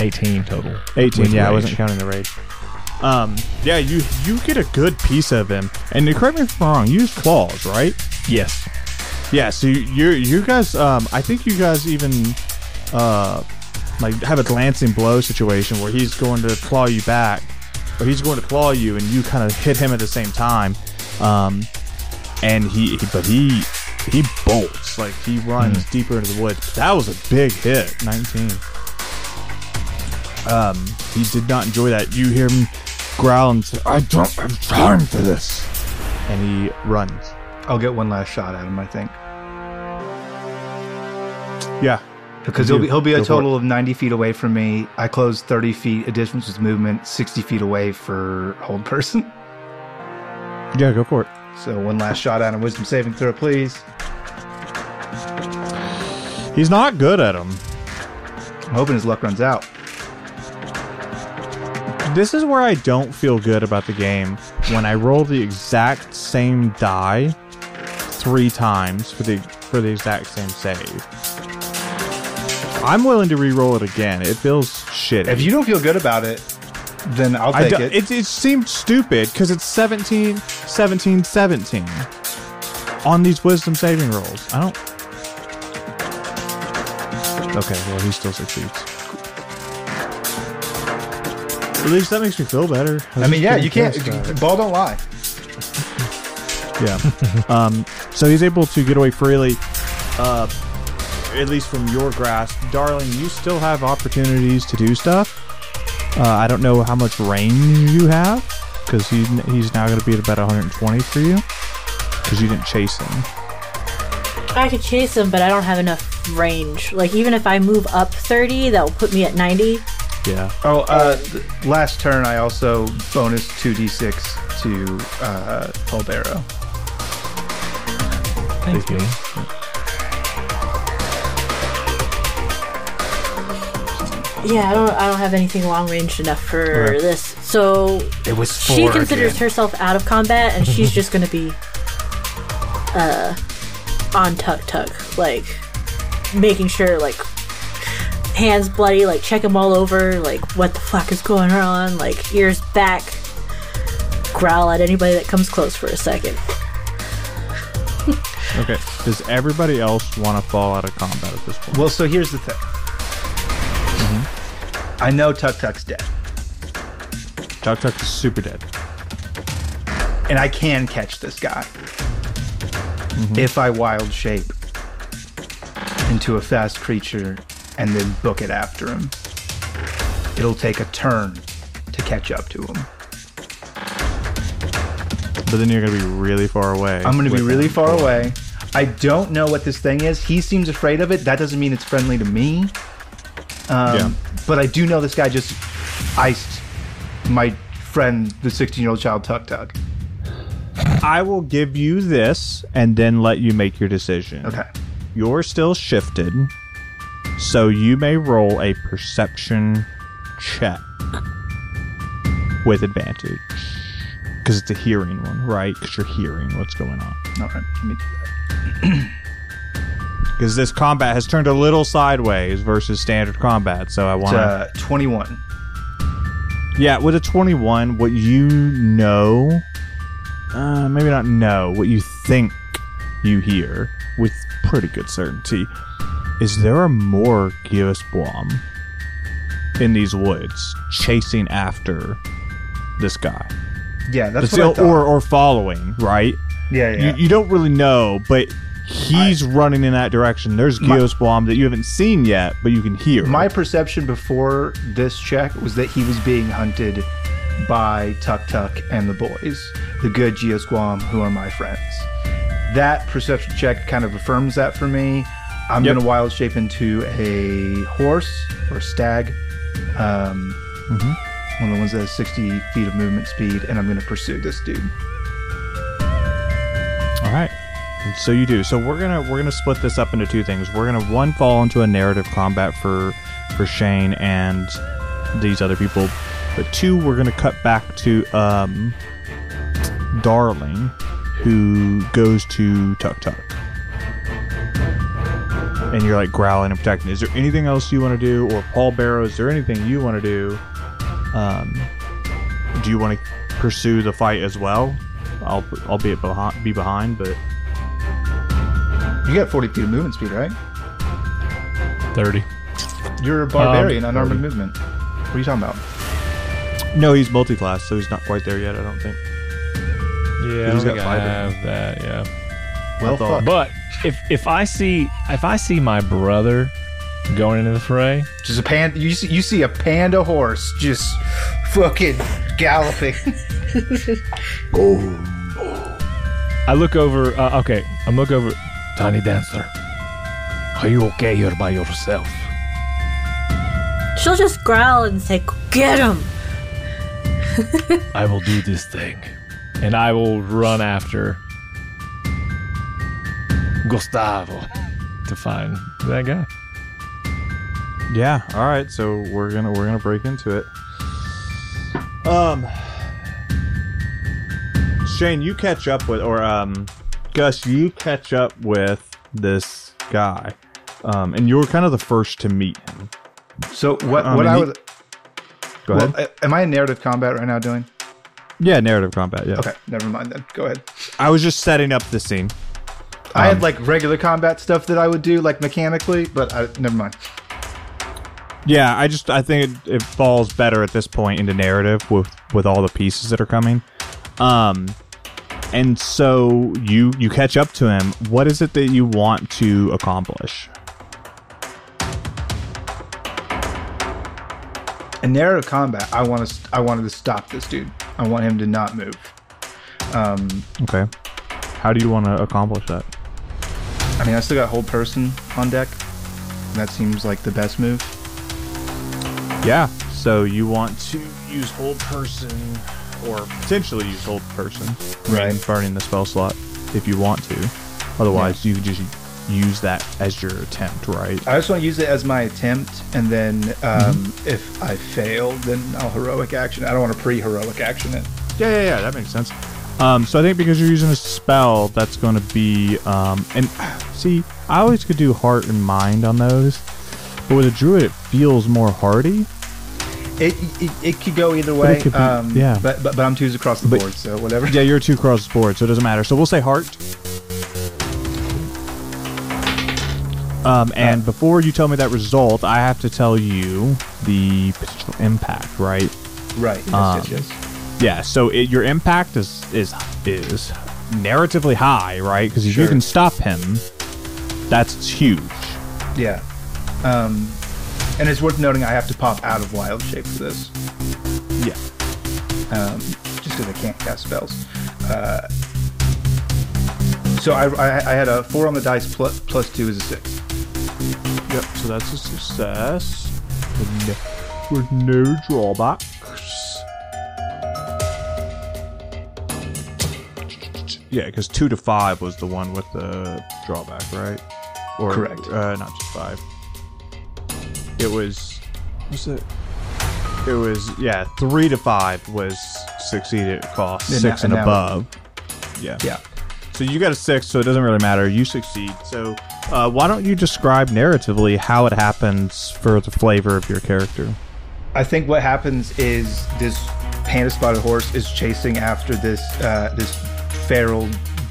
S4: 18 total.
S1: 18
S4: with
S1: yeah i wasn't counting the rage um yeah you you get a good piece of him and correct me if i'm wrong you use claws right
S4: Yes.
S1: Yeah so you you guys um i think you guys even uh like have a glancing blow situation where he's going to claw you back or he's going to claw you and you kind of hit him at the same time um and he, he but he he bolts like he runs deeper into the woods that was a big hit 19 um, he did not enjoy that. You hear him growl and say, I don't have time for this. And he runs.
S3: I'll get one last shot at him. I think
S1: Yeah.
S3: because he'll be he'll be a total of ninety feet away from me. I close thirty feet. A distance with movement, sixty feet away for hold person.
S1: Yeah, go for it.
S3: So one last shot at him. Wisdom saving throw, please.
S1: He's not good at them.
S3: I'm hoping his luck runs out.
S1: This is where I don't feel good about the game. When I roll the exact same die three times for the for the exact same save. I'm willing to re-roll it again. It feels shitty.
S3: If you don't feel good about it, then I'll
S1: I
S3: take
S1: do-
S3: it.
S1: it. It seemed stupid because it's 17, 17, 17 on these wisdom saving rolls. I don't. Okay, well, he still succeeds. At least that makes me feel better.
S3: I mean, yeah, you can't.
S1: Pissed about it.
S3: Ball don't lie. [laughs]
S1: Yeah. um, so he's able to get away freely, uh, at least from your grasp. Darling, you still have opportunities to do stuff. Uh, I don't know how much range you have, because he, he's now going to be at about 120 for you, because you didn't chase him.
S2: I could chase him, but I don't have enough range. Like even if I move up 30, that will put me at 90.
S1: Yeah.
S3: Oh, uh, last turn I also bonus two d six to uh, Paul Barrow.
S4: Thank you.
S2: Yeah, I don't. I don't have anything long range enough for
S3: Okay.
S2: this. So
S3: It was
S2: she considers
S3: again.
S2: herself out of combat, and she's just gonna be uh on tuck tuck, like making sure like hands bloody, like check them all over, like what the fuck is going on, like ears back, growl at anybody that comes close for a second.
S1: Okay. Does everybody else want to fall out of combat at this point?
S3: Well, so here's the thing. Mm-hmm. I know Tuk Tuk's dead,
S1: Tuk Tuk is super dead.
S3: and I can catch this guy mm-hmm. if I wild shape into a fast creature and then book it after him. It'll take a turn to catch up to him.
S1: But then you're gonna be really far away.
S3: I'm going to be really far away. I don't know what this thing is. He seems afraid of it. That doesn't mean it's friendly to me. Um,
S1: Yeah.
S3: But I do know this guy just iced my friend, the 16 year old child Tuck Tuck.
S1: I will give you this and then let you make your decision.
S3: Okay.
S1: You're still shifted, so you may roll a perception check with advantage. Because it's a hearing one, right? Because you're hearing what's going on.
S3: All right. Let me do that. [clears throat]
S1: Because this combat has turned a little sideways versus standard combat, so I want
S3: uh, 21.
S1: Yeah, with a 21, what you know, uh, maybe not know, what you think you hear with pretty good certainty is there are more Gyosbuom in these woods chasing after this guy.
S3: Yeah, that's I
S1: or, or following, right?
S3: Yeah, yeah.
S1: You, you don't really know, but he's running in that direction. There's
S3: My-
S1: Gyosbuom that you haven't seen yet, but you can hear.
S3: My perception before this check was that he was being hunted by Tuk Tuk and the boys, the good Gyosbuom, who are my friends. That perception check kind of affirms that for me. I'm
S1: Yep.
S3: going to wild shape into a horse or stag. Um, One of the ones that has 60 feet of movement speed, and I'm going to pursue this dude.
S1: So you do. So we're gonna we're gonna split this up into two things. We're gonna one fall into a narrative combat for for Shane and these other people, but two we're gonna cut back to um Darling, who goes to Tuck Tuck, And you're like growling and protecting. Is there anything else you want to do, or Paul Barrow? Is there anything you want to do? Um, do you want to pursue the fight as well? I'll I'll be behind, be behind, but
S3: You got 40 feet of movement speed, right?
S4: 30.
S3: You're a barbarian,
S4: Um,
S3: unarmed
S4: 30.
S3: movement. What are you talking about?
S1: no, he's multi-class, so he's not quite there yet. I don't think.
S4: Yeah,
S1: he's got
S4: think I
S1: five
S4: have that, yeah.
S3: Well,
S1: thought-
S3: fuck.
S4: But if if I see if I see my brother going into the fray,
S3: Just a panda. You see, you see a panda horse just fucking galloping. [laughs]
S4: I look over. Uh, okay, I look over. Tiny dancer, are you okay here by yourself?
S2: She'll just growl and say, "Get him!" [laughs]
S4: I will do this thing, and I will run after Gustavo to find that guy.
S1: Yeah. All right. So we're gonna we're gonna break into it. Um, Shane, you catch up with, or um, Gus, you catch up with this guy, um, and you're kind of the first to meet him.
S3: So what?
S1: Um,
S3: what I was.
S1: Go
S3: Well,
S1: ahead.
S3: am I in narrative combat right now? Doing
S1: Yeah, narrative combat. Yeah.
S3: okay. Never mind then. Go ahead.
S1: I was just setting up the scene.
S3: I
S1: Um,
S3: had like regular combat stuff that I would do like mechanically, but I, never mind.
S1: Yeah, I just I think it, it falls better at this point into narrative with with all the pieces that are coming. Um and so you you catch up to him. What is it that you want to accomplish?
S3: In narrative combat, I want to. I wanted to stop this dude. I want him to not move. Um,
S1: Okay. How do you want to accomplish that?
S3: I mean, I still got hold person on deck. That seems like the best move.
S1: Yeah. So you want to use hold person or potentially use hold person.
S3: Right.
S1: burning the spell slot if you want to. Otherwise, you could just use that as your attempt, right?
S3: I just want to use it as my attempt, and then um, if I fail, then I'll heroic action. I don't want to pre-heroic action it.
S1: Yeah, yeah, yeah. That makes sense. Um, so I think because you're using a spell, that's going to be um, and [sighs] see, I always could do heart and mind on those, but with a druid, it feels more hardy.
S3: It, it, it could go either way.
S1: could be-
S3: um,
S1: yeah.
S3: But, but but I'm twos across the
S1: But-
S3: board, so whatever.
S1: Yeah, you're two across the board, so it doesn't matter. So we'll say heart. Um, and before you tell me that result, I have to tell you the potential impact, right?
S3: Right. Yes,
S1: Um,
S3: yes, yes.
S1: Yeah. So it, your impact is is is narratively high, right? Because if you can stop him, that's huge.
S3: Yeah. Um, and it's worth noting I have to pop out of wild shape for this,
S1: Yeah.
S3: um, just because I can't cast spells. Uh, so I, I, I had a four on the dice plus, plus two is a six.
S1: Yep. So that's a success with no, with no drawbacks. Yeah, because two to five was the one with the drawback, right? Or
S3: Correct.
S1: Uh, not just five. It was. Was it? It was yeah. Three to five was succeeded cost
S3: And
S1: six
S3: now-
S1: and
S3: and
S1: above. Yeah.
S3: Yeah.
S1: So you got a six, so it doesn't really matter. You succeed. So uh, why don't you describe narratively how it happens for the flavor of your character?
S3: I think what happens is this panda spotted horse is chasing after this uh, this feral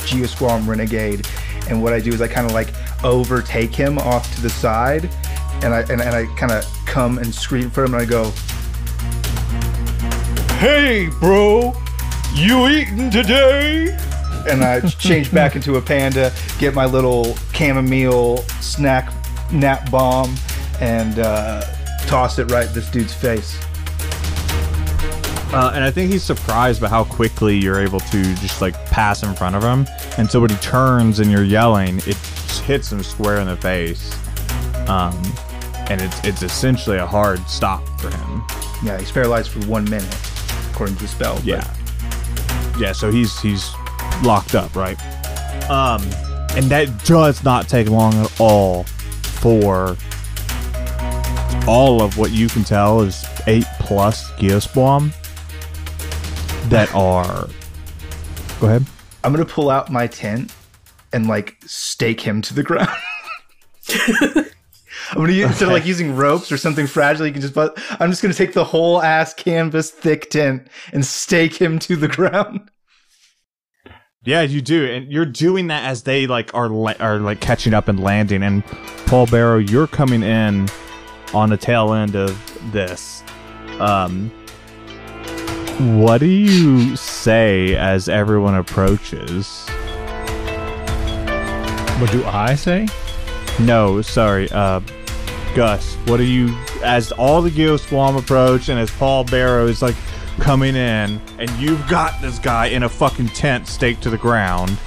S3: Gyosbuom renegade, and what I do is I kind of like overtake him off to the side, and I and, and I kind of come and scream for him, and I go, "Hey, bro, you eating today?" And I [laughs] change back into a panda, get my little chamomile snack nap bomb, and uh, toss it right in this dude's face.
S1: Uh, and I think he's surprised by how quickly you're able to just like pass in front of him. And so when he turns and you're yelling, it hits him square in the face. Um, and it's it's essentially a hard stop for him.
S3: Yeah, he's paralyzed for one minute, according to the spell. but-
S1: Yeah. Yeah, so he's he's locked up, right? Um and that does not take long at all for all of what you can tell is eight plus Gyosbuom that [laughs] are Go ahead.
S3: I'm gonna pull out my tent and like stake him to the ground. [laughs] I'm gonna use, instead of like using ropes or something fragile, you can just. But I'm just gonna take the whole ass canvas thick tent and stake him to the [laughs] ground.
S1: Yeah, you do, and you're doing that as they like are la- are like catching up and landing. And Paul Barrow, you're coming in on the tail end of this. Um, what do you say as everyone approaches?
S4: What do I say?
S1: No, sorry, uh, Gus. What are you as all the Gyosbuom approach and as Paul Barrow is like coming in, and you've got this guy in a fucking tent staked to the ground.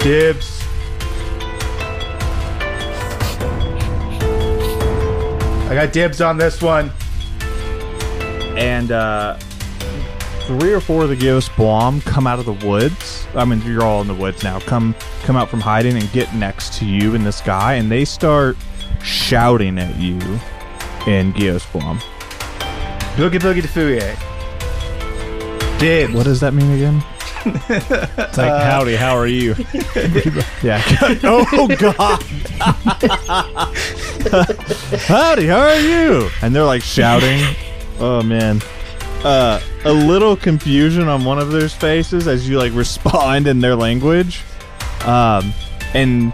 S3: Dibs. I got dibs on this one.
S1: and uh, three or four of the Gyosbuom come out of the woods. I mean, you're all in the woods now. Come, come out from hiding and get next to you and this guy, and they start shouting at you in Gyosbuom.
S3: Boogie boogie to Fouye. Eh? Dibs.
S1: What does that mean again? [laughs]
S4: It's like, uh, howdy, how are you? [laughs]
S1: Yeah. [laughs] oh God. Howdy, how are you? And they're like shouting. Oh man. Uh, a little confusion on one of their faces as you like [laughs] respond in their language. Um, and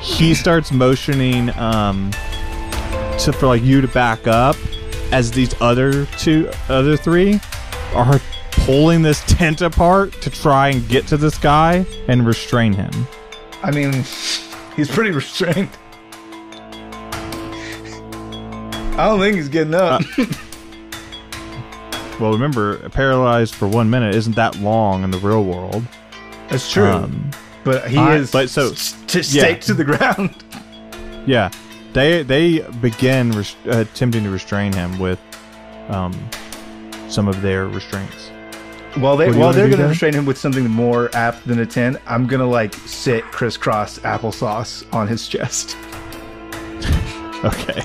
S1: he starts motioning um to for like you to back up as these other two other three are pulling this tent apart to try and get to this guy and restrain him.
S3: I mean, he's pretty restrained. [laughs] I don't think he's getting up. [laughs]
S1: Well, remember, paralyzed for one minute isn't that long in the real world.
S3: That's true.
S1: Um,
S3: but he
S1: I-
S3: is
S1: but so-
S3: s- to
S1: yeah.
S3: stake to the ground. [laughs]
S1: yeah, they they begin res- uh, attempting to restrain him with um, some of their restraints.
S3: While they
S1: What do you
S3: while
S1: wanna
S3: they're gonna
S1: Devin?
S3: restrain him with something more apt than a ten, I'm gonna like sit crisscross applesauce on his chest. [laughs]
S1: Okay.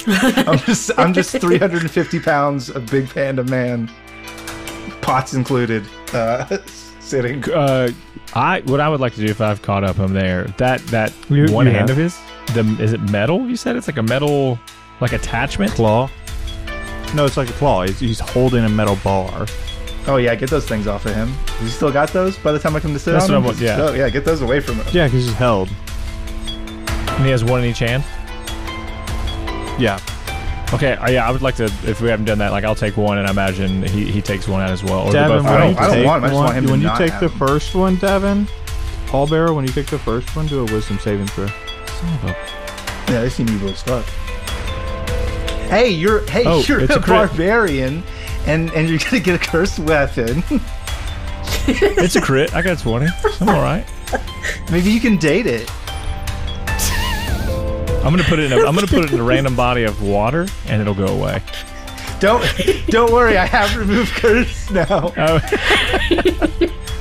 S3: I'm just I'm just [laughs] 350 pounds of big panda man, pots included, uh, [laughs] sitting.
S4: Uh, I what I would like to do if I've caught up him there. That that
S1: You-
S4: one
S1: you
S4: hand
S1: have.
S4: of his. The is it metal? You said it's like a metal, like attachment.
S1: claw. No, it's like a claw. He's, he's holding a metal bar.
S3: Oh yeah, get those things off of him. Has he still got those by the time I come to sit
S4: That's
S3: on
S4: what
S3: him?
S4: I'm- yeah.
S3: Oh yeah, get those away from him.
S1: Yeah, because he's held.
S4: And he has one in each hand.
S1: Yeah.
S4: Okay, uh, yeah, I would like to. If we haven't done that, like I'll take one, and I imagine he, he takes one out as well. Or they're
S1: Devin,
S4: both
S3: I
S1: when
S3: don't-
S1: you
S3: I don't
S1: take
S3: want him. I just want him to
S1: when you
S3: not
S1: take
S3: have
S1: the
S3: him.
S1: first one, Devin, Paul Barrow, when you take the first one, do a wisdom saving throw.
S3: Yeah, they seem evil as fuck. Hey, you're hey,
S4: Oh,
S3: you're
S4: it's
S3: a,
S4: a crit.
S3: barbarian, and and you're gonna get a cursed weapon.
S4: It's a crit. I got twenty. I'm all right.
S3: Maybe you can date it.
S4: I'm gonna put it in. A, I'm gonna put it in a random [laughs] body of water, and it'll go away.
S3: Don't don't worry, I have removed curse now.
S4: Oh.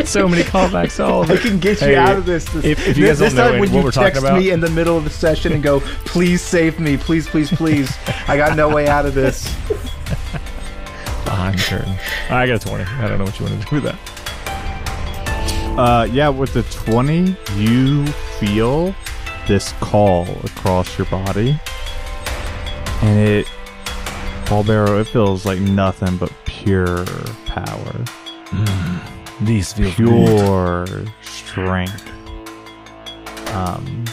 S4: so many callbacks. All
S3: I can get you
S4: Hey,
S3: out of this. this
S4: if- if you
S3: this,
S4: guys don't
S3: this
S4: know
S3: time when
S4: what
S3: you text
S4: about-
S3: me in the middle of the session and go, "Please save me, please, please, please," I got no way out of this.
S4: I'm certain. I got a twenty. I don't know what you want to do with that.
S1: Uh, yeah, with the 20, you feel this call across your body. And it, Paul Barrow, it feels like nothing but pure power,
S4: These feel
S1: pure strength. Um,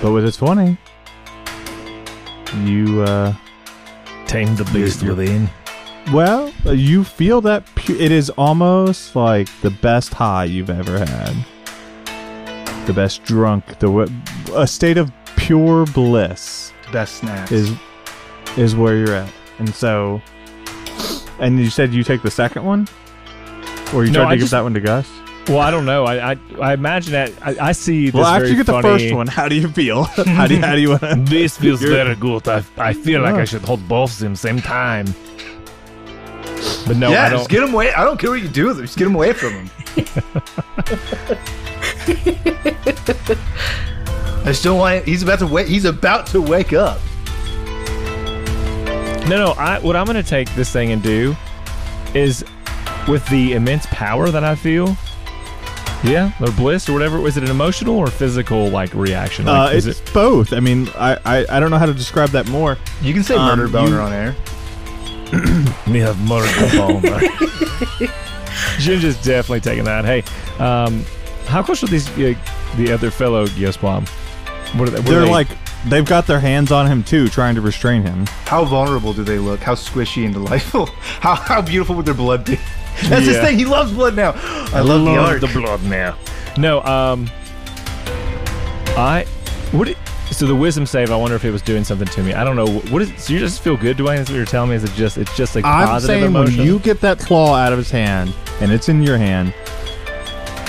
S1: but with a 20, you, uh,
S4: Tame the beast within.
S1: Well, you feel that pu- it is almost like the best high you've ever had. The best drunk, the w- a state of pure bliss
S3: Best snacks.
S1: is is where you're at. And so and you said you take the second one? Or you
S4: No,
S1: tried to
S4: I
S1: give
S4: just-
S1: that one to Gus?
S4: Well, I don't know. I I, I imagine that I, I see this
S1: Well, after
S4: very
S1: you get the first one, how do you feel? [laughs] how do you, how do you want to [laughs]
S4: This feels
S1: You're-
S4: very good. I, I feel like
S1: Oh.
S4: I should hold both of them same time. But no,
S3: yeah,
S4: I don't.
S3: just get him away. I don't care what you do with him. Just get him away from him. I still want. He's about to wake. He's about to wake up.
S4: No, no. I, what I'm going to take this thing and do is, with the immense power that I feel, yeah, or bliss or whatever. Was it an emotional or physical like reaction?
S1: uh,
S4: Like, is
S1: it's
S4: it?
S1: both. I mean, I, I I don't know how to describe that more.
S3: You can say
S1: Um,
S3: murder boner
S1: you-
S3: on air. [clears throat]
S4: Me have murdered the [laughs] Ginger's definitely taking that. Hey, um, how close are these uh, the other fellow Gyosbuom? What are they? What are
S1: They're
S4: they-
S1: like they've got their hands on him too, trying to restrain him.
S3: How vulnerable do they look? How squishy and delightful? [laughs] How how beautiful would their blood be? [laughs] That's his
S4: Yeah.
S3: thing. He loves blood now. I love, the art.
S4: blood now. No, um, I what? It, so the wisdom save. I wonder if it was doing something to me. I don't know. What is? So you just feel good, Dwayne? Is what you're telling me? Is it just? It's just like
S1: I'm
S4: positive
S1: saying
S4: emotion.
S1: when you get that claw out of his hand and it's in your hand,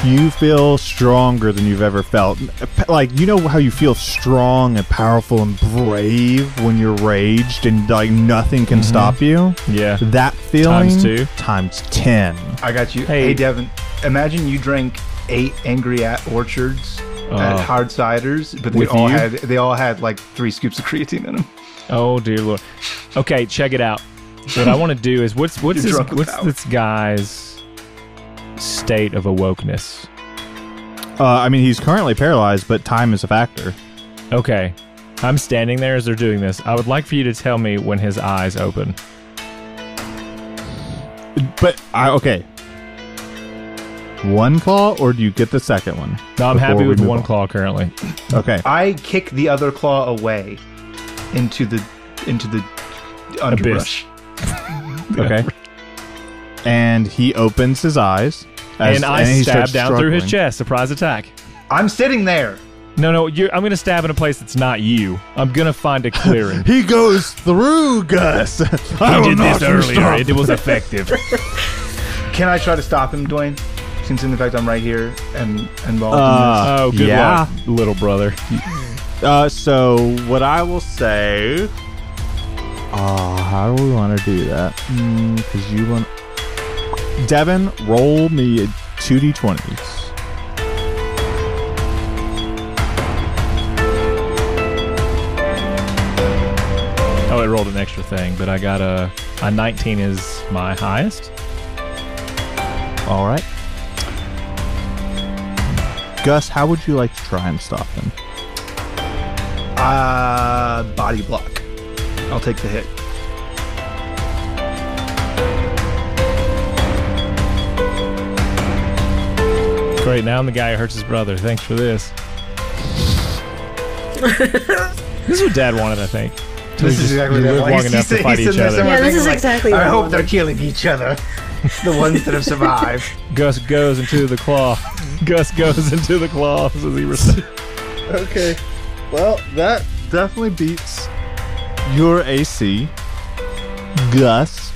S1: you feel stronger than you've ever felt. Like you know how you feel strong and powerful and brave when you're raged and like nothing can mm-hmm. stop you.
S4: yeah.
S1: That feeling
S4: Times two.
S1: times ten.
S3: I got you.
S4: Hey.
S3: Hey, Devin. Imagine you drank eight Angry at Orchards. At hard ciders, but they
S1: With
S3: all
S1: you?
S3: had they all had like three scoops of creatine in them.
S4: Oh dear lord. Okay, check it out. What I want to do is what's what's
S3: You're
S4: this,
S3: drunk with
S4: what's
S3: power.
S4: this guy's state of awokeness?
S1: Uh, I mean, he's currently paralyzed, but time is a factor.
S4: Okay. I'm standing there as they're doing this. I would like for you to tell me when his eyes open.
S1: But I okay. One claw, or do you get the second one?
S4: No, I'm happy with one
S1: on?
S4: claw currently.
S1: Okay.
S3: I kick the other claw away into the into the underbrush. [laughs]
S1: Okay. and he opens his eyes. as-
S4: and I
S1: he
S4: stab
S1: starts
S4: down through his chest. Surprise attack.
S3: I'm sitting there.
S4: No, no, you're, I'm going to stab in a place that's not you. I'm going to find a clearing. [laughs]
S1: He goes through Gus. I
S4: I did this earlier.
S1: stop.
S4: It was effective. [laughs]
S3: Can I try to stop him, Dwayne? Since in fact I'm right here and involved
S1: Uh,
S4: oh, good
S1: yeah.
S4: luck, little brother. [laughs]
S1: Uh, so what I will say. Oh, how do we want to do that? Because you want. Devin, roll me two d20s.
S4: Oh, it rolled an extra thing, but I got a a 19 is my highest.
S1: All right. Gus, how would you like to try and stop him?
S3: Uh, body block. I'll take the hit.
S4: Great. Now I'm the guy who hurts his brother. Thanks for this. [laughs] this is what Dad wanted, I think.
S3: This is exactly what
S4: live
S3: I
S4: long
S3: want.
S4: enough to fight each other.
S2: Yeah, this is
S3: like,
S2: exactly what
S3: I
S2: I
S3: hope
S2: wanted.
S3: they're killing each other. [laughs] the ones that have survived. [laughs]
S4: Gus goes into the claw. [laughs] Gus goes into the claws as he was. [laughs]
S1: Okay. Well, that definitely beats your AC. Gus.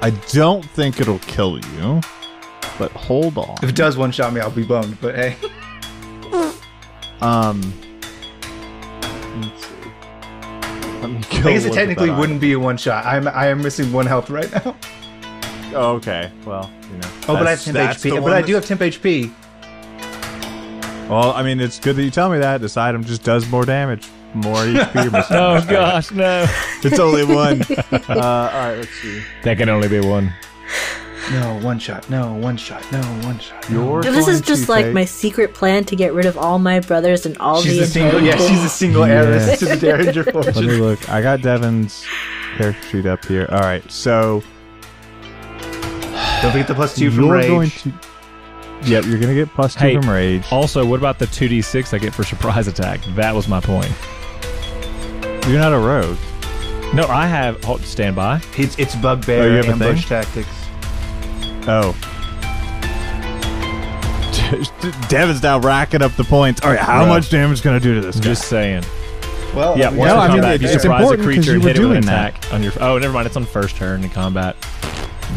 S1: I don't think it'll kill you, but hold on.
S3: If it does one shot me, I'll be bummed. But hey, [laughs]
S1: Um. Let's see. Let me go
S3: I guess it technically wouldn't be a one shot. I'm I am missing one health right now.
S1: Item. Oh, okay. Well, you know.
S3: Oh, but I have temp HP. But I do have temp HP.
S1: Well, I mean, it's good that you tell me that. This item just does more damage, more HP. more- [laughs]
S4: Oh gosh, no. [laughs]
S1: it's only one. [laughs] uh, all right, let's see.
S4: That can only be one.
S3: No one shot. No one shot. No one shot. no.
S1: Your
S2: This is just like
S1: take-
S2: my secret plan to get rid of all my brothers and all
S3: She's
S2: the
S3: a single. Yeah, she's a single
S1: Yeah.
S3: heiress to the Derringer
S1: Let me look. I got Devin's character sheet up here. All right, so
S3: Don't forget the plus two from
S1: you're
S3: rage.
S1: going to. Yep, you're gonna get plus two
S4: Hey,
S1: from rage.
S4: Also, what about the 2d6 I get for surprise attack? That was my point.
S1: You're not a rogue.
S4: No, I have. Hold, stand by.
S3: It's it's
S1: Oh,
S3: bugbear
S1: you have
S3: ambush
S1: thing?
S3: tactics.
S1: Oh. [laughs] Devin's now racking up the points. All right, how
S4: Bruh.
S1: much damage is gonna do to this guy?
S4: Just saying.
S3: Well,
S4: Yeah,
S3: we
S4: once
S1: No,
S4: in
S1: I mean,
S4: combat,
S1: it's-
S4: you
S1: it's
S4: surprise a creature
S1: you
S4: and
S1: were
S4: hit it with an
S1: doing that.
S4: attack on your. Oh, never mind. It's on first turn in combat.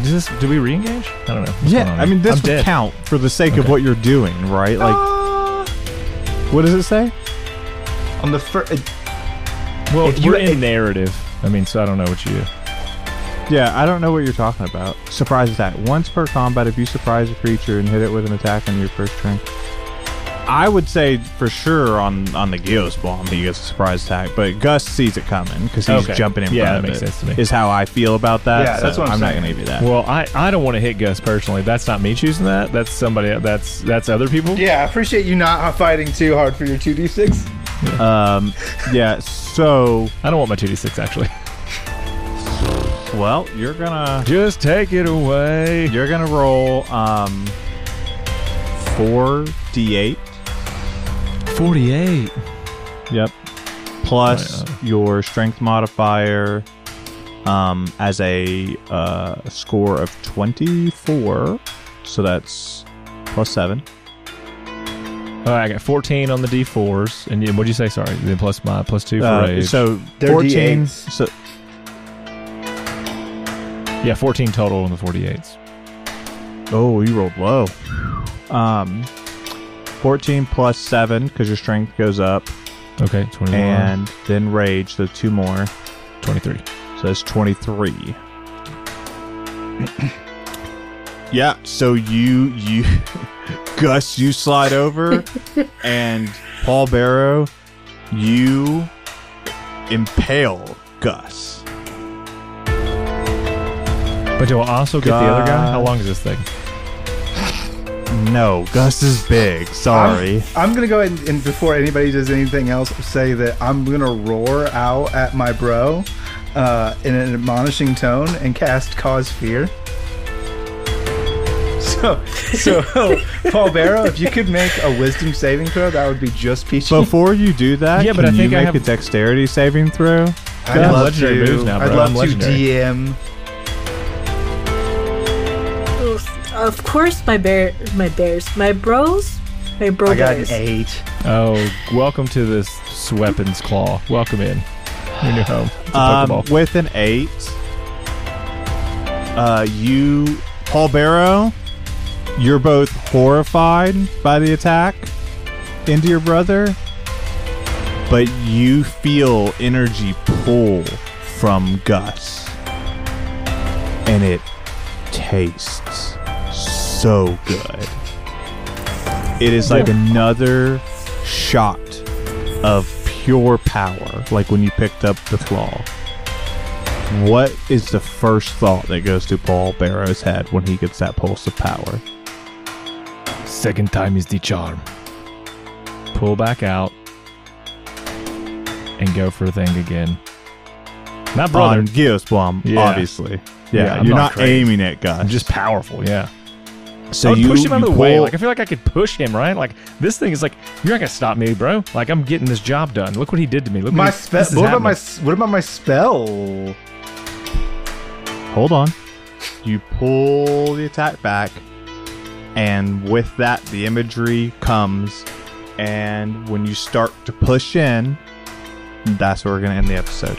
S4: Does this, do we re-engage? I don't know. What's
S1: yeah, I mean, this
S4: I'm
S1: would
S4: dead.
S1: count for the sake of what you're doing, right? Like, uh, what does it say?
S3: on the first.
S4: Well,
S3: if
S4: you're
S3: you-
S4: in narrative. I mean, so I don't know what you do.
S1: Yeah, I don't know what you're talking about. Surprise attack. Once per combat, if you surprise a creature and hit it with an attack on your first turn. I would say for sure on on the Gyosbuom he gets a surprise attack, but Gus sees it coming because he's
S4: Okay.
S1: jumping in
S4: Yeah,
S1: front
S4: that
S1: of
S4: makes
S1: it.
S4: sense to me.
S1: Is how I feel about that.
S3: Yeah, that's
S1: so
S3: what I'm
S1: I'm not
S3: saying.
S1: going to give you that.
S4: Well, I, I don't want to hit Gus personally. That's not me choosing that. That's somebody. That's that's other people.
S3: Yeah, I appreciate you not fighting too hard for your two d six.
S1: Um, yeah. So,
S4: I don't want my 2d6 actually.
S1: well, you're gonna
S4: Just take it away.
S1: you're gonna roll um four d8.
S4: 48.
S1: Yep. Plus
S4: Right, uh,
S1: your strength modifier um, as a uh, score of 24. So that's plus 7.
S4: All right, I got 14 on the d4s, and you- what'd you say? Sorry, then plus my plus two for
S1: Uh,
S4: rage.
S1: so
S3: They're
S1: 14.
S3: D8s.
S1: So,
S4: yeah, 14 total on the 48s.
S1: oh, you rolled low. Um, 14 plus 7 because your strength goes up.
S4: Okay, 21,
S1: And then rage, so two more.
S4: 23.
S1: So that's 23. [clears throat] yeah, so you you [laughs] Gus, you slide over [laughs] and Paul Barrow, you impale Gus.
S4: But do I also get the other guy? How long is this thing?
S1: No, Gus is big. Sorry.
S3: I'm, I'm gonna go ahead and, and before anybody does anything else, say that I'm gonna roar out at my bro uh, in an admonishing tone and cast cause fear. [laughs] So, so [laughs] Paul Barrow, if you could make a wisdom saving throw, that would be just peachy.
S1: Before you do that,
S4: Yeah, but
S1: can
S4: I think
S1: you
S4: I
S1: make
S4: have-
S1: a dexterity saving throw?
S3: I'd
S4: have
S3: love
S4: legendary
S3: to.
S4: moves now,
S3: I'd
S4: bro.
S3: love
S4: I'm
S3: to
S4: legendary.
S3: DM.
S2: Of course, my bear, my bears, my bros, my bro
S3: I got an eight.
S4: Oh, welcome to this weapons claw. Welcome in. Your new home. It's a
S1: Um,
S4: Pokeball.
S1: with an eight, uh, you, Paul Barrow, you're both horrified by the attack into your brother, but you feel energy pull from Gus, and it tastes so good. It is like another shot of pure power, like when you picked up the claw. What is the first thought that goes to Paul Barrow's head when he gets that pulse of power?
S4: Second time is the charm. Pull back out and go for a thing again. Not brother.
S1: On Gyosbuom,
S4: Yeah.
S1: obviously. Yeah,
S4: Yeah,
S1: you're
S4: not
S1: not, aiming at Gus.
S4: I'm just powerful. Yeah.
S1: So
S4: I would
S1: you
S4: push him out of the way. Like I feel like I could push him, right? Like this thing is like you're not gonna stop me, bro. Like I'm getting this job done. Look what he did to me. Look
S3: My
S4: what, he-
S3: spell. What about my? What about my spell?
S1: hold on. You pull the attack back, and with that, the imagery comes. And when you start to push in, that's where we're gonna end the episode.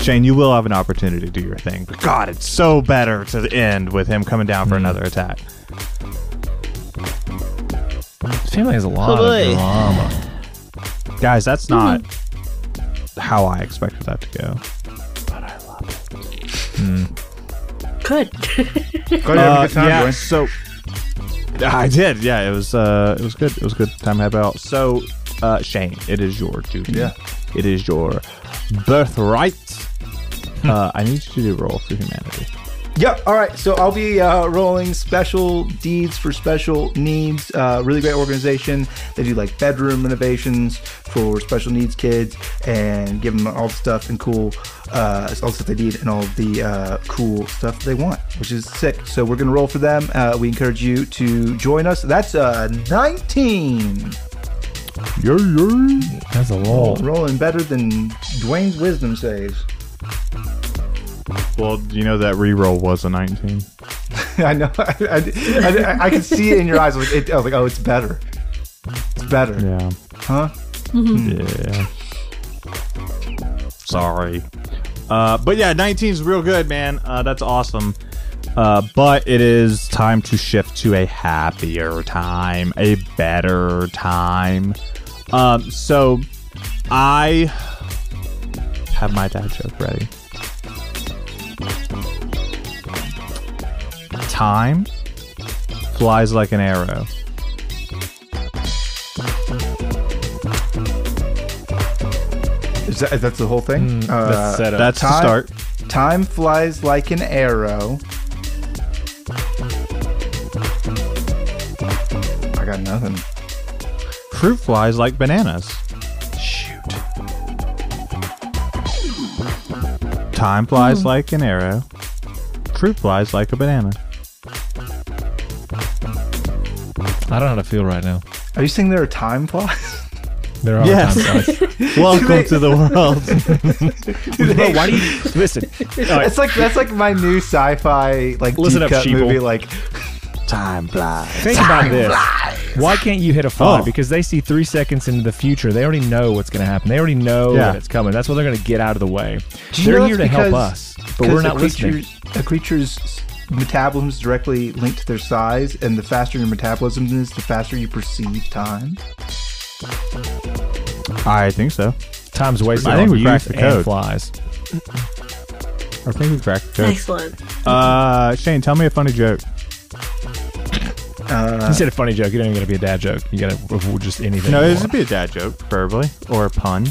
S1: Shane, you will have an opportunity to do your thing. But God, it's so better to end with him coming down for another attack.
S4: This family has a lot
S2: Oh,
S4: of
S2: boy.
S4: drama.
S1: Guys, that's not how I expected that to go.
S2: Good. [laughs]
S3: Go ahead, have a
S1: Uh,
S3: good time,
S1: yeah,
S3: Dwayne.
S1: so I did. Yeah, it was. Uh, it was good. It was a good time to have out. So, uh, Shane, it is your duty.
S3: Yeah.
S1: It is your birthright. Uh, I need you to do roll for humanity.
S3: Yep. All right. So I'll be uh, rolling special deeds for special needs. Uh, really great organization. They do like bedroom renovations for special needs kids and give them all the stuff and cool, uh, all the stuff they need and all the uh, cool stuff they want, which is sick. So we're gonna roll for them. Uh, we encourage you to join us. That's uh, 19.
S1: Yeah, yeah.
S4: That's a roll.
S3: Rolling better than Dwayne's wisdom saves.
S1: Well, you know that reroll was a 19. [laughs]
S3: I know. [laughs] I, I, I, I could see it in your eyes. I was like, it, I was like, oh, it's better. It's better.
S1: Yeah.
S3: Huh?
S1: Yeah. Sorry. Uh, but yeah, 19 is real good, man. Uh, that's awesome. Uh, but it is time to shift to a happier time, a better time. Um, so I have my dad joke ready. Time flies like an arrow.
S3: Is that, that's the whole thing? Uh,
S4: That's set up.
S1: That's the
S3: time,
S1: start.
S3: Time flies like an arrow. I got nothing.
S1: Fruit flies like bananas. Time flies hmm. like an arrow. Fruit flies like a banana.
S4: I don't know how to feel right now.
S3: Are you saying there are time flies?
S4: There are
S1: Yes.
S4: time flies. [laughs]
S1: Welcome to the world. [laughs]
S4: Bro, why do you listen? All right, [laughs]
S3: It's like that's like my new sci-fi like
S4: Listen
S3: deep
S4: up,
S3: cut
S4: sheeple.
S3: movie. Like
S1: Time flies.
S4: think about this. Why can't you hit a fly?
S1: Oh.
S4: Because they see three seconds into the future. They already know what's going to happen. They already know
S1: Yeah.
S4: that it's coming. That's why they're going to get out of the way. They're here to
S3: that's
S4: help us, but we're
S3: because
S4: not
S3: a
S4: listening.
S3: creature's- A creature's metabolism is directly linked to their size, and the faster your metabolism is, the faster you perceive time.
S1: I think so.
S4: Time's wasted
S1: I think we cracked
S4: youth
S1: the
S4: and
S1: code.
S4: flies.
S1: I think we cracked the code.
S2: Excellent.
S1: Uh, Shane, tell me a funny joke.
S3: Uh,
S4: you said a funny joke. You don't even got to be a dad joke. You got to avoid just anything.
S1: No,
S4: you
S1: this
S4: want.
S1: would be a dad joke, preferably, or a pun.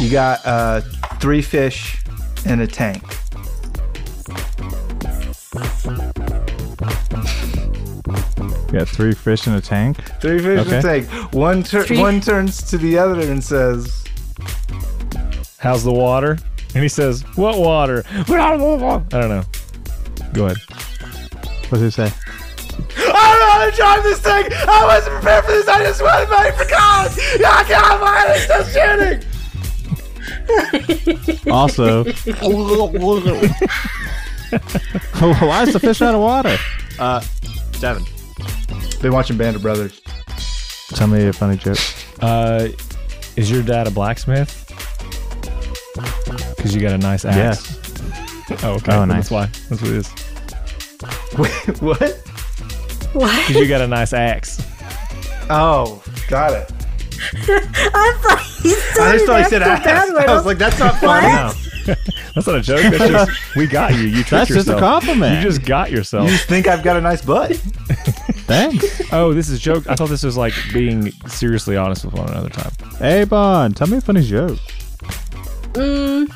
S3: You got uh, three fish in a tank. [laughs]
S1: You got three fish in a tank.
S3: Three fish in a tank. One tur-
S2: Three-
S3: one turns to the other and says,
S4: How's the water? And he says, What water? [laughs] I don't know. Go ahead.
S1: What's he say?
S3: I don't know how to drive this thing. I wasn't prepared for this. I just wanted money for college. I can't find it. Still shooting.
S1: Also, [laughs] why is the fish out of water? Uh, Devin,
S3: Been watching Band of Brothers.
S1: tell me a funny joke.
S4: Uh, is your dad a blacksmith? Because you got a nice axe. Oh, okay.
S1: Oh, nice.
S4: That's why. That's what it is. [laughs]
S3: Wait, what?
S2: What?
S4: Because you got a nice axe.
S3: Oh, got it. [laughs]
S2: I thought he said
S3: I just thought he said
S2: extra
S3: ass. I was like, that's not funny.
S4: No. [laughs] That's not a joke. That's just we got you. You tricked
S1: That's just a compliment.
S4: You just got yourself.
S3: You just think I've got a nice butt.
S1: Thanks.
S4: oh, this is a joke. I thought this was like being seriously honest with one another time.
S1: Hey, Bon, tell me a funny joke.
S2: Mm,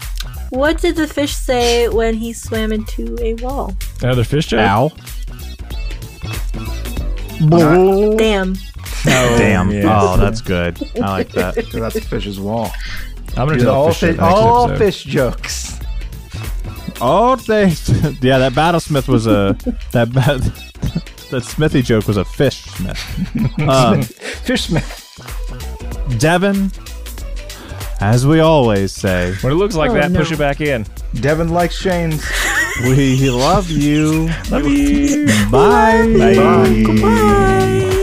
S2: what did the fish say when he swam into a wall?
S4: Another fish joke.
S1: Ow.
S2: Damn.
S4: Oh, [laughs]
S1: Damn.
S4: yes.
S1: Oh, that's good. I like that. [laughs]
S3: That's a fish's wall.
S4: I'm gonna
S3: Dude,
S4: tell
S3: all
S4: fish joke
S3: fish,
S4: next
S3: all
S4: episode.
S3: fish jokes.
S1: Oh, they. [laughs] Yeah, that battlesmith was a that ba- that Smithy joke was a fish smith. Um,
S3: Fish smith.
S1: Devin, as we always say,
S4: When it looks like
S2: Oh,
S4: that, push it back in.
S3: Devin likes Shane's. [laughs]
S1: we love you.
S4: Love you.
S1: Bye.
S4: Bye.
S2: Goodbye.